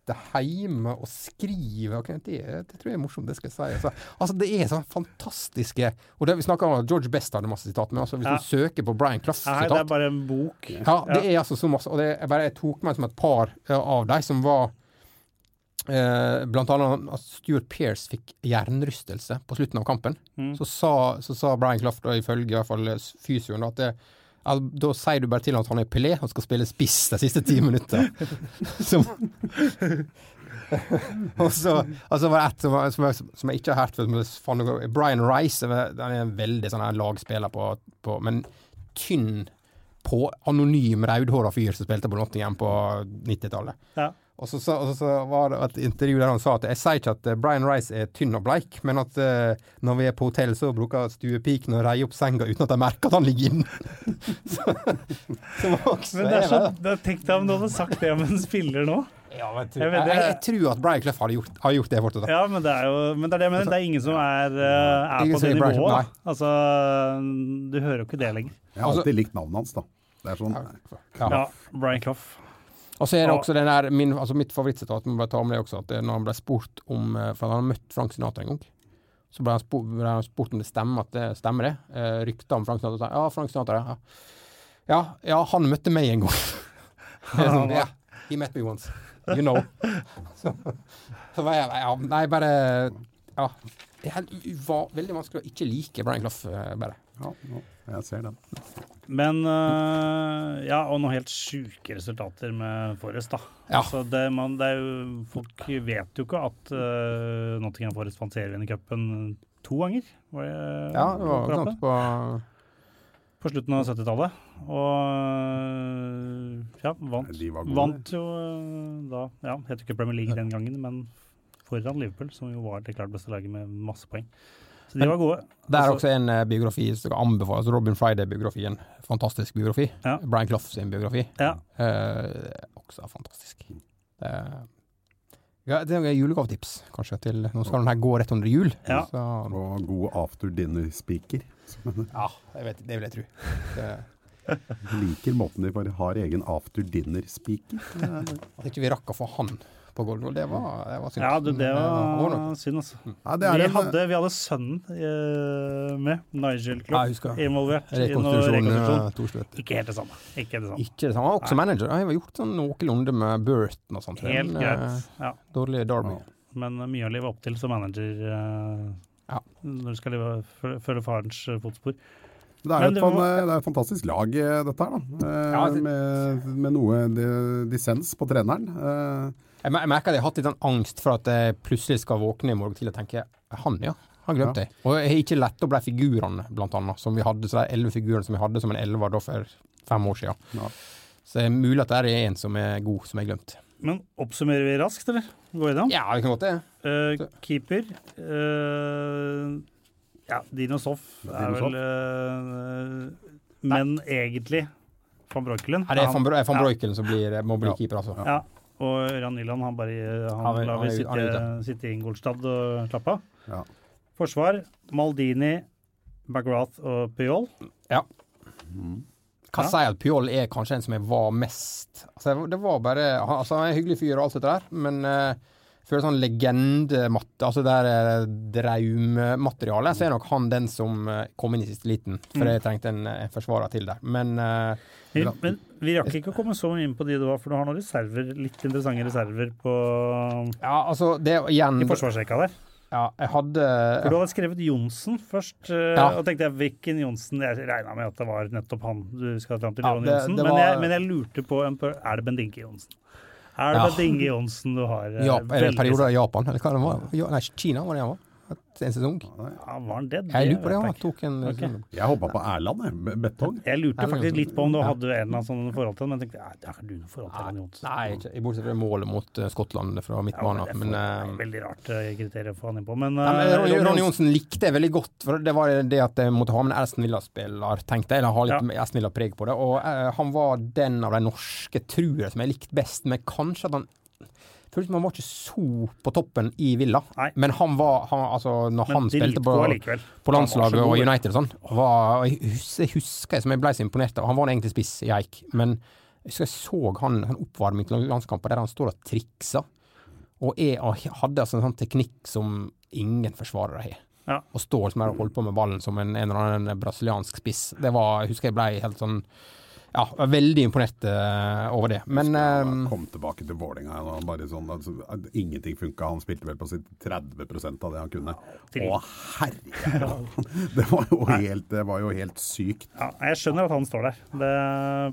hjemme og skriver. Okay, det, det tror jeg er morsomt, det skal jeg si. Altså, altså Det er sånn fantastiske Og det vi snakker om George Best hadde masse sitat, men altså hvis Ja. du søker på Brian Clough Nei, det er bare en bok. ja, det er altså så masse. Og det, jeg bare jeg tok meg som et par eh, av de som var eh, Blant annet at Stuart Pearce fikk hjernerystelse på slutten av kampen. Mm. Så, sa, så sa Brian Clough, ifølge i hvert fall fysioen, at det, da sier du bare til at han er Pelé og skal spille spiss de siste ti minutter. som, og så altså var det ett som, som, som jeg ikke har hørt før, Brian Rice han er en veldig sånn lagspiller, på, på, men tynn på anonym rødhåra fyr som spilte på Nottingham på 90-tallet. Ja. Og så, så, så var det et intervju der han sa at jeg sier ikke at eh, Brian Rice er tynn og bleik, men at uh, når vi er på hotell, så bruker stuepiken å reie opp senga uten at de merker at han ligger inne. så, også Men det er så, da det, tenk deg om du hadde sagt det om en spiller nå. Ja, men jeg, Jeg jeg, jeg, tror at Brian Clough har gjort, har gjort det fortsatt. Ja, men det er jo men det er det men. Det er ingen som er, uh, er Ingen på det nivået. Altså, du hører jo ikke det lenger. Jeg har alltid likt navnet hans, da. Det er sånn Ja. Ja, Brian Clough. Og så er det også den der, min, altså mitt favorittsitat, må bare ta om det også, at det, når han ble spurt om eh, For han har møtt Frank Sinatra en gang. Så ble han, spurt, ble han spurt om det stemmer at det stemmer det. Eh, rykter om Frank Sinatra. Ja, Frank Sinatra, ja. Ja, ja, han møtte meg en gang. Er sånn, ja, he met me once. You know. Så, så var jeg ja, Nei, bare Ja. Det er veldig vanskelig å ikke like Brian Clough, eh, bare. Ja, jeg ser den. Men uh, Ja, og noen helt sjuke resultater med Forrest, da. Ja. Altså, det, man, det er jo, folk vet jo ikke at uh, Nottingham Forrest vant i cupen to ganger. Var det, Ja, det var akkurat sant på På slutten av 70-tallet. Og ja, vant, De var gode. vant jo da Ja, het jo ikke Premier League den gangen, men foran Liverpool, som jo var det klart beste laget med masse poeng. Så de Men- var gode. Det er også en eh, biografi som kan anbefales. Robin Friday-biografien. Fantastisk biografi. Ja. Brian Clough sin biografi. Ja. Eh, også fantastisk. Det er, ja, det er julegavetips, kanskje, til Nå skal den her gå rett under jul. Ja. Så, Og god after dinner-speaker. ja jeg vet, det vil jeg tro. Jeg liker måten de bare har egen after dinner-speaker. at ikke vi rakk å få han på gulvet, det var, det var synd. Ja, det, det eh, var synd, altså. Ja, det er Vi en, hadde, vi hadde sønnen eh, med, Nigel Ja, Klopp, husker. involvert i noe Rekonstruksjon. rekonstruksjon. eh, Ikke helt det samme. Ikke det samme. Ikke det samme. Han var også manager. Jeg har gjort sånn noenlunde med Burton og sånt. Helt greit. eh, Ja. Dårlig Derby. Ja. Men mye å leve opp til som manager. eh, Ja. Når du skal leve, føl- følge farens fotspor. Det er et, det fan, må- det er et fantastisk lag, dette her. da. Eh, Ja, det- med, med noe di- dissens på treneren. Eh, Jeg, jeg merker at jeg har hatt litt en angst for at jeg plutselig skal våkne i morgen til og tenke han, ja. Han glemte Ja. det. Og jeg har ikke lett opp de figurene, blant annet, som vi hadde, så de elleve figurene som vi hadde som en elver da for fem år siden. Ja. Så det er mulig at det er en som er god, som jeg glemte. Men oppsummerer vi raskt, eller? Går vi? Ja, vi kan godt det. Uh, keeper uh, Ja, Dino Soff er vel uh, Men egentlig van Breukelen. Er det van, Bro- van. Som blir, må bli Ja. keeper, altså. Ja, og Ørjan Nyland han bare han, Han lar er sitte, sitte i Ingolstad og slappe av. Ja. Forsvar Maldini, Bagrath og Pjoll. Ja. Hva Ja. sier at Pyol er kanskje en som jeg var mest altså, Det var bare han, altså, han er en hyggelig fyr og alt det der, men uh, føler sånn legendematte, altså det der eh, draummaterialet, så er nok han den som eh, kom inn i siste liten. For Mm. jeg trengte en, en forsvarer til der. Men eh, Vi, men vi rakk ikke å komme så mye inn på de du har, for du har noen reserver, litt interessante reserver på, ja, altså det igjen i forsvarsrekka der. Ja, jeg hadde For du hadde skrevet Johnsen først, eh, Ja. og tenkte jeg hvilken Johnsen Jeg regna med at det var nettopp han du skal fram til, Ja, det- Johnsen. Men, jeg, men jeg lurte på Er det Bendinke Johnsen? Er det Ja. Inge Johnsen du har? eh, ja, Er det perioder i Japan, eller hva det var? Ja, nei, Kina var det han var. En sesong. Ja, var han det? Jeg lurer på det, han tok en Ok. Jeg hoppa på Erland, jeg. Betong. Jeg lurte faktisk litt på om du Ja. hadde en eller annen sånn forhold til den, men jeg tenkte ja, det har du noe forhold til Nei, han Johnsen. nei, ikke. Bortsett fra målet mot eh, Skottland fra Ja, midtbanen. det er men, eh, det er veldig rart eh, kriterium å få han inn på, men Nei, men Ronny, Ronny Johnsen- Johnsen likte jeg veldig godt, for det var det at jeg måtte ha med en Aston Villa-spiller, tenkte jeg. Eller ha litt Ja. Aston Villa-preg på det. Og uh, han var den av de norske, tror jeg, som jeg likte best. Men kanskje at han Føltes som han var ikke så på toppen i Villa. Nei. Men han var han, Altså, når men han spilte på, på landslaget og. United og sånn, var, jeg husker, jeg husker som jeg ble så imponert av Han var egentlig spiss i Eik, men jeg husker jeg så han, han oppvarming til landskamper der han står og trikser. Og jeg hadde altså en sånn teknikk som ingen forsvarere har. Ja. Og står liksom her og holder på med ballen som en, en eller annen brasiliansk spiss. Det var, jeg husker jeg ble helt sånn Ja, jeg var veldig imponert uh, over det. Men uh, Kom tilbake til Vålerenga. Bare sånn, altså, ingenting funka. Han spilte vel på sitt 30% av det han kunne. Til- Å, herregud! Det var jo helt, det var jo helt sykt. Ja, jeg skjønner at han står der. Det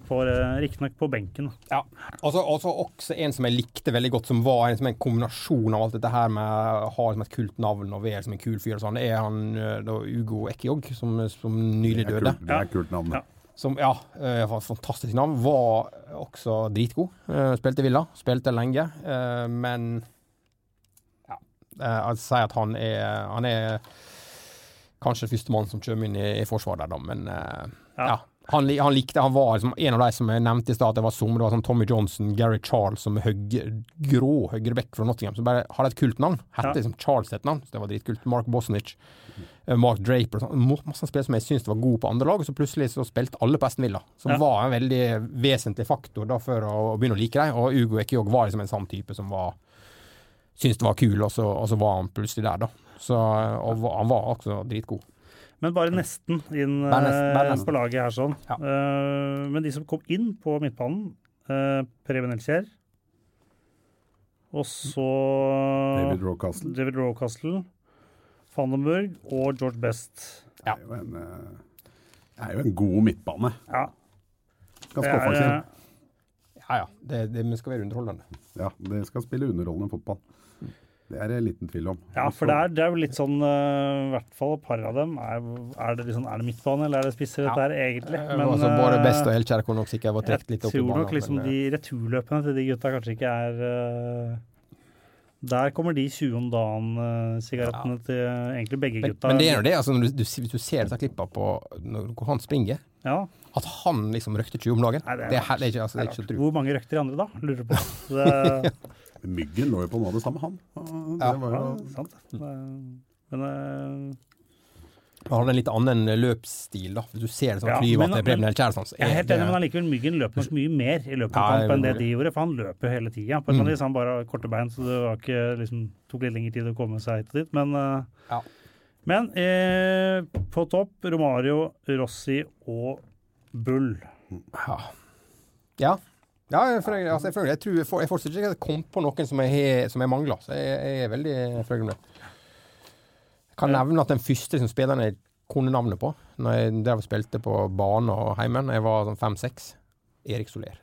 får eh, Riktignok på benken. Ja. Og også, også en som jeg likte veldig godt, som var en, som en kombinasjon av alt dette her med å ha liksom, et kult navn og være som en kul fyr og sånn, det er han eh, da Ugo Ekiog, som, som nylig Det er døde. kult, det er kult navn. Ja. Som, ja, eh, var et fantastisk navn. Var også dritgod. Eh, Spilte Villa, spilte lenge, eh, men ja. jeg Jeg sier at han er, han er kanskje førstemann som kommer inn i, i forsvaret der, da, men eh, Ja. ja. Han, han likte Han var liksom en av de som jeg nevnte i stad det var som det var sånn Tommy Johnson, Gary Charles som høyre, grå høyreback fra Nottingham, som bare hadde et kult navn. Hette Ja. liksom Charles et navn, så det var dritkult. Mark Bosnich. Eh, Mark Draper og sånn. Masse spillere som jeg syntes var gode på andre lag, og så plutselig så spilte alle på Aston Villa. Som Ja. var en veldig vesentlig faktor da for å, å begynne å like dem. Og Ugo Ekiog var liksom en sånn type som var syntes det var kul, og så, og så var han plutselig der, da. Så, og var- han var også dritgod. Men bare nesten inn Bare nesten, bare eh, nesten. på laget her sånn. Ja. Uh, men de som kom inn på midtbanen, uh, Preben Elkjær og så David Rowcastle. David Rocastle, Vandenberg og George Best. Det er jo en, eh, det er jo en god midtbane. Ja, Ganske offensiv. eh, Ja ja, det, det men skal være underholdende. Ja, det skal spille underholdende fotball. Det er det liten tvil om. ja, for det er, det er jo litt sånn eh, I hvert fall et par av dem. Er, er, det, liksom, er det midtbane, eller er det spisser, dette her, egentlig? Men, altså, både eh, Best og Elkjær kunne nok sikkert vært trukket litt opp i tror banen. nok liksom men, de eh, returløpene til de gutta kanskje ikke er eh, Der kommer de 20 om dagen-sigarettene til egentlig begge men, gutta. men det er jo det, altså, når du, hvis du ser disse klippene på når, hvor han springer, Ja, at han liksom røkte 20 om dagen, Nei, det er det, er, det er ikke, altså, det er ikke så tru. Hvor mange røkte de andre, da? Lurer på. Det, Myggen lå jo på noe av det samme, han. Det Ja. var ja, jo sant. Men eh, Han hadde en litt annen løpsstil, da. Hvis du ser det sånn Ja, men- Preben Elkjær sånn, så jeg er helt enig, men allikevel Myggen løper nok mye mer i løpet av Ja, kamp enn det de gjorde, for han løper jo hele tida. På Mm. vis han bare har korte bein, så det var ikke, liksom, tok litt lengre tid å komme seg hit og dit. Men, eh, Ja. men eh, på topp Romario, Rossi og Bull. Ja. ja. Ja, jeg, føler- altså, jeg, føler- jeg tror jeg, jeg fortsetter ikke kommet på noen som jeg, som jeg mangler, så jeg, jeg er veldig fornøyd med det. Kan nevne at den første som spilleren jeg kunne navnet på, når jeg drev og spilte på bane og hjemme, da jeg var sånn fem-seks, Erik Soler.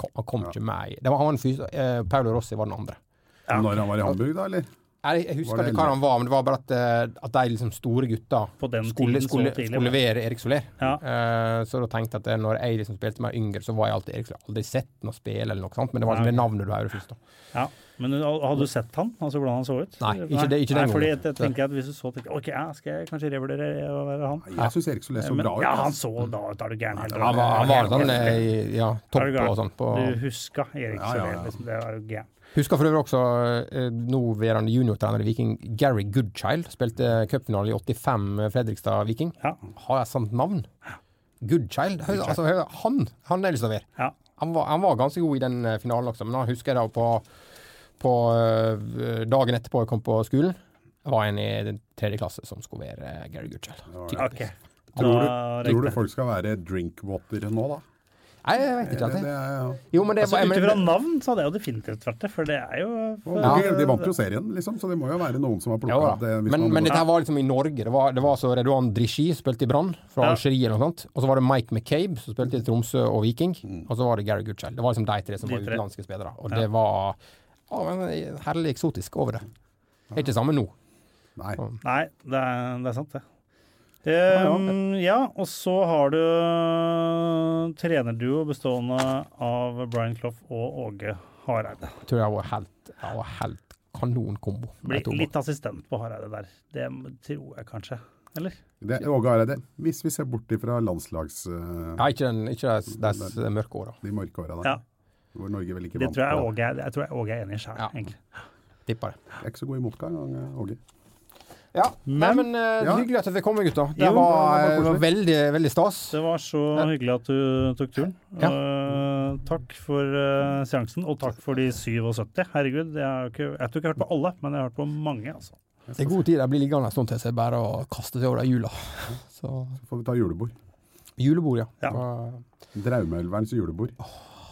Kom, han kom ikke med Det var han var den første. Eh, Paulo Rossi var den andre. Ja. Når han var i Hamburg, da, eller? Jeg, jeg husker ikke hva han var, men det var bare at, eh, at de liksom store gutta skulle, skulle, skulle men- være Erik Soler. Ja. Uh, så da tenkte jeg at når jeg liksom spilte meg yngre, så var jeg alltid Erik Soler. Aldri sett noe spille eller noe sånt, men det var liksom det navnet du hører først. da. Ja. Men hadde du sett han? Altså hvordan han så ut? Nei, ikke det- ikke den Nei, fordi gangen. jeg, jeg tenker at Hvis du så tenker, ok, ja, skal jeg kanskje revurdere å være han? Jeg syns Erik Soler så bra ut. ja, han så da ut, er du gæren? Han var, han var sånn eh, ja, topp og sånn. På, Du huska Erik Ja, ja, Soler, ja. liksom. Det var jo gæren. Husker for øvrig også eh, nåværende juniortrener i Viking, Gary Goodchild. Spilte cupfinale i 85 Fredrikstad Viking. Ja. Har jeg sant navn? Goodchild? Høy- Altså, høy- han han er lyst til å være. Ja. Han var, han var ganske god i den eh, finalen også, men han husker jeg da på, på eh, dagen etterpå jeg kom på skolen, var en i den tredje klasse som skulle være eh, Gary Goodchild. Okay. Tror du, tror du folk skal være drinkwater nå, da? Nei, jeg vet ikke. Det, det er, Jo, men det Altså, Ut ifra navn så hadde jeg jo definitivt vært det, for det er jo for, Ja. De vant jo serien, liksom, så det må jo være noen som har plukka Ja, det. men, men dette her var liksom i Norge. Det var, det var så Redouan Drichy spilte i Brann, fra Ja. Algerie eller noe sånt. Og så var det Mike McCabe som spilte i Tromsø og Viking. Mm. Og så var det Gary Goodchild. Det var liksom de tre som De var utenlandske spillere. Og Ja. det var å, men herlig eksotisk over det. Det er ikke samme nå. Nei. Nei, det er, det er sant, det. Um, ja, og så har du trenerduo bestående av Brian Clough og Åge Hareide. Jeg tror jeg var helt, jeg var helt kanonkombo. Blir litt assistent på Hareide der. Det tror jeg kanskje. Eller? Det, Åge Hareide, hvis vi ser bort ifra landslags... Uh, Ja, ikke, den, ikke de, de mørke åra. de mørke åra der, Ja. hvor Norge vel ikke Det vant tror jeg. Åge er, jeg tror jeg Åge er enig i sjøl, Ja. egentlig. Tipper det. Jeg er ikke så god i motgang, Åge. Ja, Men- Nei, men uh, Ja. hyggelig at jeg fikk komme, gutta. Det Jo, var, det var eh, veldig, veldig stas. Det var så hyggelig at du tok turen. Ja. Uh, takk for uh, seansen, og takk for de 77. Herregud, jeg, har ikke, jeg tror ikke jeg har hørt på alle, men jeg har hørt på mange. altså. Det er god tid. Jeg blir liggende en stund til, så jeg bare å kaste seg over de hjula. Så Så får vi ta julebord. Julebord, ja. Ja. Draumeelverens julebord.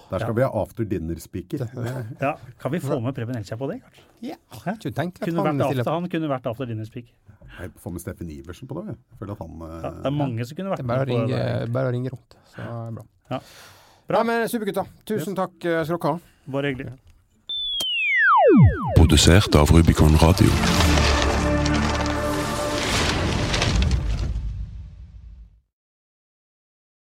Der skal vi ha after dinner-speaker. Det- Ja, Kan vi få med Preben Elkjær på det, kanskje? Ja, Hæ? ikke tenkt Kunne vært after, han kunne vært after dinner speak. Jeg får med Steffen Iversen på det. jeg. Jeg føler at han eh, Ja, det er mange som kunne vært med. bare å på det. ringe, bare å ringe rundt. Så er det bra. Ja. Bra, men supergutta. Tusen takk eh, skal dere ha. Bare hyggelig. Produsert av Rubicon Radio.